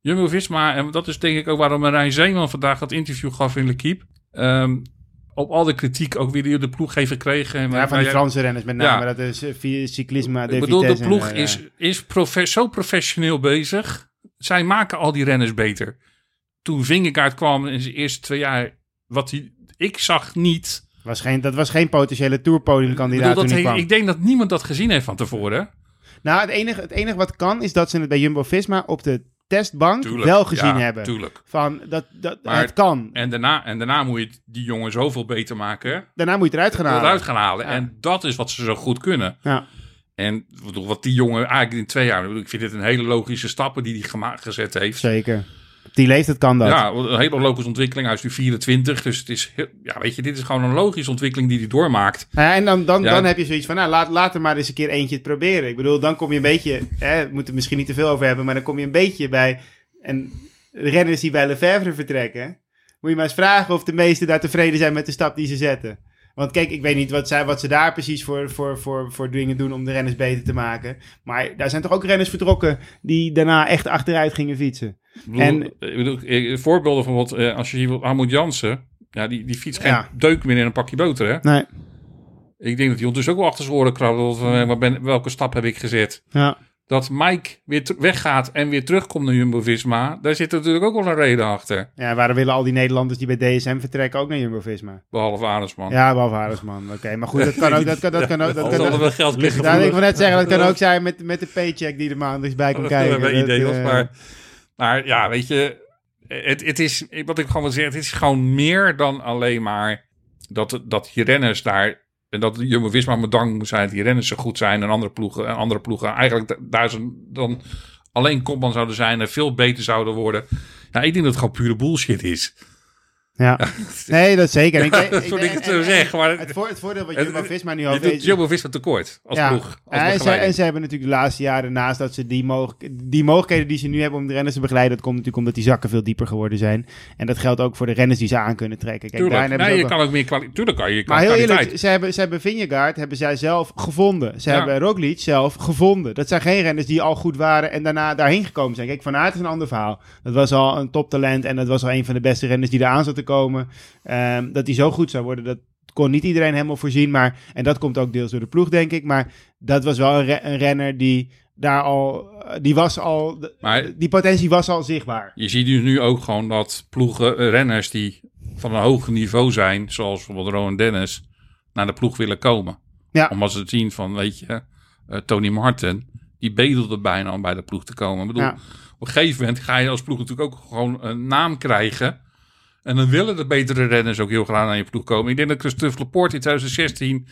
Jumbo-Visma, en dat is denk ik ook waarom Marijn Zeeman vandaag dat interview gaf in L'Equipe. Ehm, op al de kritiek ook weer die de ploeg heeft gekregen. En Ja, van die Franse renners met name. Ja. Dat is eh, via cyclisme, de ik bedoel, de en, ploeg eh, is, is profe- zo professioneel bezig. Zij maken al die renners beter. Toen Vingegaard kwam in zijn eerste twee jaar, wat hij, ik zag niet. Was geen, dat was geen potentiële Ik tourpodiumkandidaat bedoel, toen hij hij- kwam. ik denk dat niemand dat gezien heeft van tevoren. Nou, het enige, het enige wat kan is dat ze het bij Jumbo-Visma op de testbank Tuurlijk, wel gezien ja, hebben. Tuurlijk. Van, dat, dat, Maar- het kan. En daarna, en daarna moet je die jongen zoveel beter maken. Daarna moet je het eruit gaan halen. Eruit gaan halen. Ja. En dat is wat ze zo goed kunnen. Ja. En wat die jongen eigenlijk in twee jaar... ik vind dit een hele logische stappen die hij gema- gezet heeft. Zeker. Die leeftijd kan dat. Ja, een hele logische ontwikkeling. Hij is nu 24, dus het is, heel- ja, weet je, dit is gewoon een logische ontwikkeling die hij doormaakt. Ja, en dan, dan, Ja. dan heb je zoiets van, nou, laat, laat er maar eens een keer eentje het proberen. Ik bedoel, dan kom je een beetje, hè, we moeten het misschien niet te veel over hebben, maar dan kom je een beetje bij, en renners die bij Lefebvre vertrekken, moet je maar eens vragen of de meesten daar tevreden zijn met de stap die ze zetten. Want kijk, ik weet niet wat, zij, wat ze daar precies voor, voor, voor, voor dingen doen om de renners beter te maken. Maar daar zijn toch ook renners vertrokken die daarna echt achteruit gingen fietsen. Ik bedoel, En- ik bedoel, eh, voorbeelden van wat, eh, als je hier wilt, Armoed Jansen, ja, die, die fietst geen Ja. deuk meer in een pakje boter, hè? Nee. Ik denk dat hij ondertussen ook wel achter zijn oren krabbelt. van, eh, waar ben, welke stap heb ik gezet? Ja. Dat Mike weer weggaat en weer terugkomt naar Jumbo-Visma, daar zit natuurlijk ook wel een reden achter. ja, waarom willen al die Nederlanders die bij DSM vertrekken ook naar Jumbo-Visma? Behalve Arendsman. Ja, behalve Arendsman. Oké, maar goed, dat kan ook, dat kan, dat kan ook, dat kan er ook. wel geld liggen. Ja, ik wil net zeggen, dat kan ook zijn met, met de paycheck die er maandelijks bij komt kijken. Dat, Dat, idee was, eh, maar, maar ja, weet je, het, het is, wat ik gewoon wil zeggen, het is gewoon meer dan alleen maar dat, dat die renners daar, en dat Jumbo-Visma met dank moet zijn dat die renners zo goed zijn en andere ploegen, en andere ploegen eigenlijk da- daar zijn, dan alleen kopman zouden zijn en veel beter zouden worden. Ja, ik denk dat het gewoon pure bullshit is. Ja. Nee, dat zeker. Ik, ik- dat ik het zo zeg, maar- Het, voor, het voordeel wat Jumbo-Visma nu Je heeft... Jumbo-Visma tekort als ja. ploeg. Als en, ze, en ze hebben natuurlijk de laatste jaren, naast dat ze die, die mogelijkheden die ze nu hebben om de renners te begeleiden, dat komt natuurlijk omdat die zakken veel dieper geworden zijn. En dat geldt ook voor de renners die ze aan kunnen trekken. Kijk, Tuurlijk. Nee, je ook kan ook meer kwaliteit. Tuurlijk kan je. maar heel kwaliteit. eerlijk, ze hebben, ze hebben Vingegaard hebben zij zelf gevonden. Ze Ja. hebben Roglic zelf gevonden. Dat zijn geen renners die al goed waren en daarna daarheen gekomen zijn. Kijk, Van Aert is een ander verhaal. Dat was al een toptalent en dat was al een van de beste renners die eraan zat te komen. Ehm, dat hij zo goed zou worden, dat kon niet iedereen helemaal voorzien. Maar, en dat komt ook deels door de ploeg, denk ik. Maar dat was wel een, re- een renner die daar al... Die was al... Maar- die potentie was al zichtbaar. Je ziet dus nu ook gewoon dat ploegen, eh, renners die van een hoger niveau zijn, zoals bijvoorbeeld Rowan Dennis, naar de ploeg willen komen. Ja. Omdat ze het zien van, weet je, eh, Tony Martin, die bedelde bijna om bij de ploeg te komen. Ik bedoel, Ja. op een gegeven moment ga je als ploeg natuurlijk ook gewoon een naam krijgen. En dan willen de betere renners ook heel graag naar je ploeg komen. Ik denk dat Christophe Laporte in 2016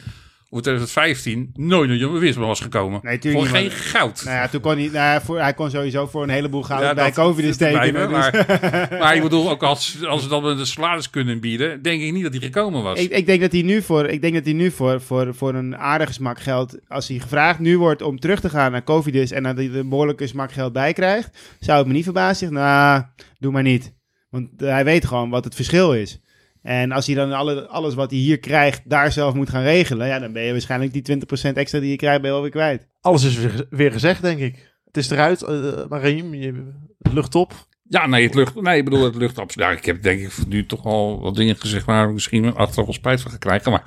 of 2015 nooit naar Jumbo-Visma was gekomen. Nee, voor geen maar- goud. Nou ja, toen kon hij, nou ja, voor, hij kon sowieso voor een heleboel goud Ja, bij dat COVID zit steken. erbij, dus- Maar, maar ik bedoel, ook als, als ze dan een salaris kunnen bieden, denk ik niet dat hij gekomen was. Ik, ik denk dat hij nu voor, ik denk dat hij nu voor, voor, voor een aardige smak geld, als hij gevraagd nu wordt om terug te gaan naar Covidus en dat hij er een behoorlijke smak geld bij krijgt, zou het me niet verbazen. Nou, doe maar niet. Want hij weet gewoon wat het verschil is. En als hij dan alle, alles wat hij hier krijgt, daar zelf moet gaan regelen, ja, dan ben je waarschijnlijk die 20% extra die je krijgt, ben je alweer kwijt. Alles is weer, weer gezegd, denk ik. Het is eruit, maar Raheem, je, lucht op. Ja, nee, het lucht, nee, ik bedoel, het lucht absoluut. Ja, ik heb denk ik nu toch al wat dingen gezegd waar ik misschien achteraf wel spijt van ga krijgen. Maar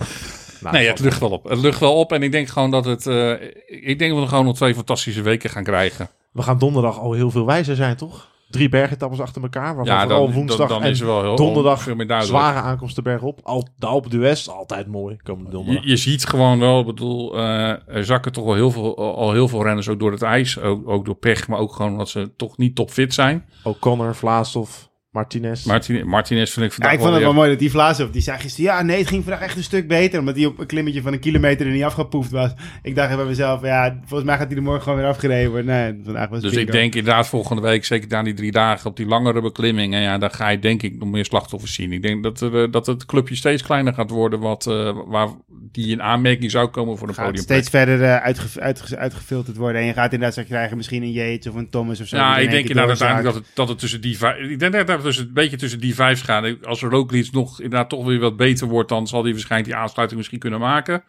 Nou, nee, het lucht wel op. Het lucht wel op. En ik denk gewoon dat het. eh, ik denk dat we gewoon nog twee fantastische weken gaan krijgen. We gaan donderdag al heel veel wijzer zijn, toch? Drie bergetappes achter elkaar. Waarvan Ja, vooral woensdag dan, dan en wel heel donderdag zware aankomsten bergop. Al, de Alpe d'Huez, altijd mooi. Komende Je, donderdag. je ziet gewoon wel, ik bedoel, eh, er zakken toch wel heel veel, al heel veel renners ook door het ijs. Ook, ook door pech, maar ook gewoon omdat ze toch niet topfit zijn. O'Connor, Vlaasov, Martinez. Martin, Martinez vind ik Ja, vandaag ik vond het wel wel mooi dat die Vlaasov, die zei gisteren, ja, nee, het ging vandaag echt een stuk beter, omdat hij op een klimmetje van een kilometer er niet afgepoefd was. Ik dacht bij mezelf, ja, volgens mij gaat hij er morgen gewoon weer afgereden worden. Nee, vandaag was het Dus ik denk inderdaad volgende week, zeker na die drie dagen op die langere beklimmingen, ja, dan ga je denk ik nog meer slachtoffers zien. Ik denk dat, er, eh, dat het clubje steeds kleiner gaat worden, wat, eh, waar die in aanmerking zou komen voor de gaat podium. steeds verder eh, uitge- uitge- uitgefilterd worden. En je gaat inderdaad zo krijgen, misschien een Yates of een Thomas of zo. Ja, ik denk inderdaad uiteindelijk dat het, dat het tussen die vijf... Ik denk dat tussen, een beetje tussen die vijf gaat. Als Roglic nog inderdaad toch weer wat beter wordt... dan zal hij waarschijnlijk die aansluiting misschien kunnen maken.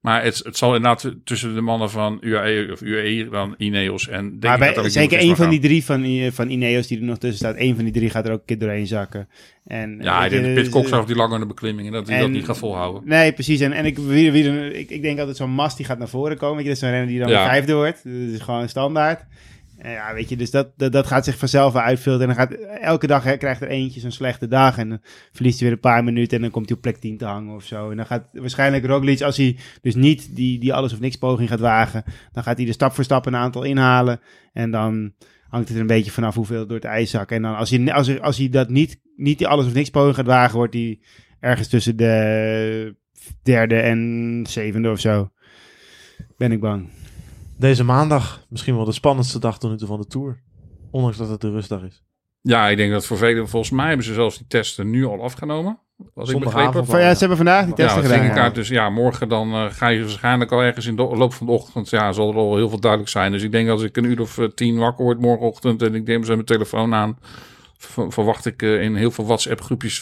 Maar het, het zal inderdaad tussen de mannen van UAE of UAE dan Ineos en... Denk Maar bij- dat zeker één van die gaan. drie van, van Ineos die er nog tussen staat, één van die drie gaat er ook een keer doorheen zakken. En, Ja, ik denk dat die langere beklimmingen... dat hij dat en- niet gaat volhouden. Nee, precies. En, en ik, wie, wie, ik, ik denk altijd zo'n Mast die gaat naar voren komen. Weet je, dat is zo'n renner die dan Ja. de vijfde wordt. Dat is gewoon standaard. Ja, weet je, dus dat, dat, dat gaat zich vanzelf uitfilteren. En dan gaat, elke dag hè, krijgt er eentje zo'n slechte dag. En dan verliest hij weer een paar minuten. En dan komt hij op plek 10 te hangen of zo. En dan gaat waarschijnlijk Roglic, als hij dus niet die, die alles of niks poging gaat wagen. Dan gaat hij er stap voor stap een aantal inhalen. En dan hangt het er een beetje vanaf hoeveel door het ijs. En dan als hij, als hij, als hij dat niet, niet die alles of niks poging gaat wagen, wordt hij ergens tussen de derde en zevende of zo. Ben ik bang. Deze maandag misschien wel de spannendste dag tot nu toe van de Tour. Ondanks dat het de rustdag is. Ja, ik denk dat voor velen... Volgens mij hebben ze zelfs die testen nu al afgenomen. Wat ik begrepen Van, ja, ze hebben vandaag die Ja, testen dat gedaan. ja. Dus ja, morgen dan eh, ga je waarschijnlijk al ergens in de loop van de ochtend. Ja, zal er al heel veel duidelijk zijn. Dus ik denk als ik een uur of eh, tien wakker word morgenochtend en ik neem ze mijn telefoon aan, verwacht ik eh, in heel veel WhatsApp groepjes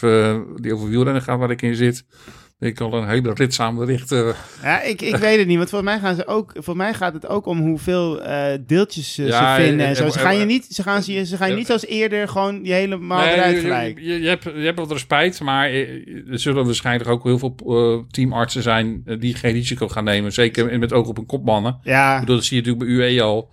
die over wielrennen gaan waar ik in zit. Ik al een hele ritzaam bericht. eh, Ja, ik, ik weet het niet, want volgens mij, gaan ze ook, voor mij gaat het ook om hoeveel eh, deeltjes Ja, ze vinden. eh, En zo. Ze gaan je niet, ze gaan, ze, ze gaan je niet zoals eerder gewoon die helemaal Nee, eruit je- gelijk. Je, je, hebt, je hebt wat respect, maar er zullen waarschijnlijk ook heel veel teamartsen zijn die geen risico gaan nemen. Zeker met oog op een kopmannen. Ja, Ik bedoel, dat zie je natuurlijk bij UE al.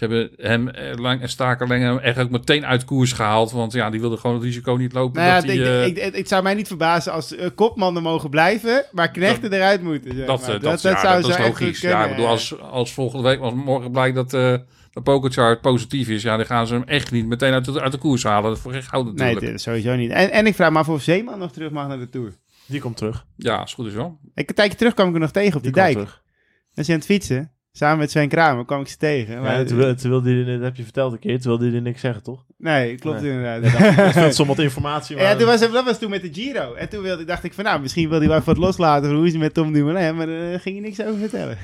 Ze hebben hem eh, lang en hem echt ook meteen uit koers gehaald. Want ja, die wilde gewoon het risico niet lopen. nou ja, dat die, ik, ik, ik, het zou mij niet verbazen als uh, kopmannen mogen blijven, maar knechten eruit moeten. Zeg dat, maar. eh, dat, dat, ja, zou dat zo is echt logisch. kunnen, Ja, ik bedoel, als, als volgende week, als morgen blijkt dat eh de pokerchart positief is, ja, dan gaan ze hem echt niet meteen uit de, uit de koers halen. Dat is voor geen goud Nee, natuurlijk. dit is sowieso niet. En, en ik vraag me af of Zeeman nog terug mag naar de Tour. Die komt terug. Ja, is goed is wel. Ik, een tijdje terug kwam ik er nog tegen op Die de dijk. terug. Dan is hij aan het fietsen. Samen met Sven Kramer kwam ik ze tegen. Maar, Ja, toen, wil- toen wilde hij, dat heb je verteld een keer, toen wilde hij niks zeggen, toch? nee, klopt Nee. inderdaad. Dat is wat informatie. Maar, Ja, toen was, dat was toen met de Giro. En toen wilde, dacht ik van, nou, misschien wil hij wel even wat loslaten van hoe is het met Tom Dumoulin. Maar daar ging je niks over vertellen.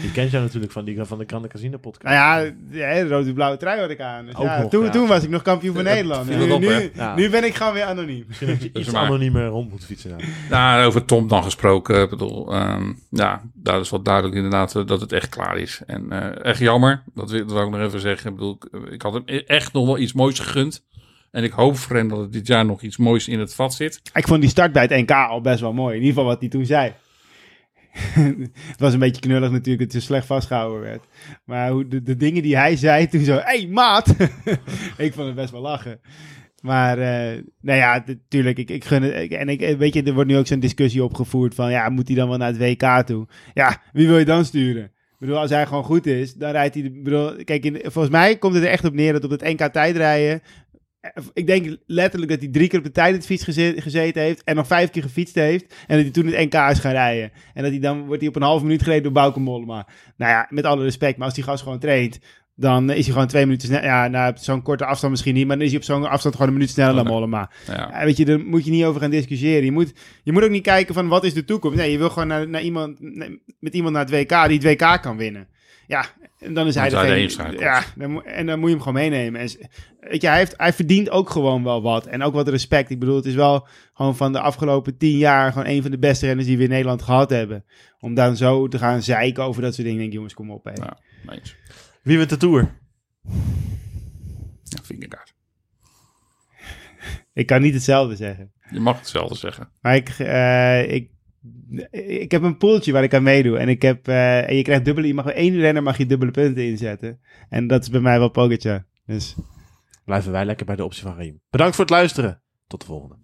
Die kent jou natuurlijk van, die, van de Grande Casino podcast. Nou ja, ja, de rode-blauwe trui had ik aan. Dus Ook ja, nog, toen, ja. toen was ik nog kampioen van Ja, Nederland. Nu, op, nu? Ja. ben ik gewoon weer anoniem. Misschien dat je iets anoniemer rond moet fietsen. Nou. Nou, over Tom dan gesproken. Ik bedoel, ehm, ja, daar is wel duidelijk inderdaad eh, dat het echt klaar is. En eh, echt jammer, dat wil, dat ik nog even zeggen. Ik bedoel, ik, had hem e- echt nog wel iets moois gegund. En ik hoop voor hem dat het dit jaar nog iets moois in het vat zit. Ik vond die start bij het NK al best wel mooi. In ieder geval wat hij toen zei. het was een beetje knullig natuurlijk dat zo slecht vastgehouden werd. Maar hoe de, de dingen die hij zei toen zo... hey, maat! ik vond het best wel lachen. Maar, eh, nou ja, natuurlijk, ik, ik gun en ik, weet je, er wordt nu ook zo'n discussie opgevoerd van... Ja, moet hij dan wel naar het WK toe? Ja, wie wil je dan sturen? Bedoel, als hij gewoon goed is, dan rijdt hij... bedoel, kijk, volgens mij komt het er echt op neer dat op het NK tijdrijden... eh, Ik denk letterlijk dat hij drie keer op de tijdritfiets geze- gezeten heeft... en nog vijf keer gefietst heeft... en dat hij toen het NK is gaan rijden. En dat hij dan wordt hij op een half minuut gereden door Bauke Mollema. Nou ja, met alle respect, maar als die gast gewoon traint... dan is hij gewoon twee minuten sneller. Ja, nou, zo'n korte afstand misschien niet... maar dan is hij op zo'n afstand gewoon een minuut sneller dan. Mollema. Ja, Ja, weet je, daar moet je niet over gaan discussiëren. Je moet, je moet ook niet kijken van wat is de toekomst. Nee, je wil gewoon naar, naar iemand, met iemand naar het WK die het WK kan winnen. Ja, en dan is hij degene-. Ja, dan, en dan moet je hem gewoon meenemen. En, weet je, hij, heeft, hij verdient ook gewoon wel wat. En ook wat respect. Ik bedoel, het is wel gewoon van de afgelopen tien jaar gewoon een van de beste renners die we in Nederland gehad hebben. Om dan zo te gaan zeiken over dat soort dingen. Denk, jongens, kom op. Hè. Ja. Wie wint de Tour? Ja, vingerkaart. Ik kan niet hetzelfde zeggen. Je mag hetzelfde zeggen. Maar ik, eh, ik, ik heb een poeltje waar ik aan meedoe. En, ik heb, eh, en je krijgt dubbele... Je mag één renner mag je dubbele punten inzetten. En dat is bij mij wel Pogacar. Dus... Blijven wij lekker bij de optie van Riem. Bedankt voor het luisteren. Tot de volgende.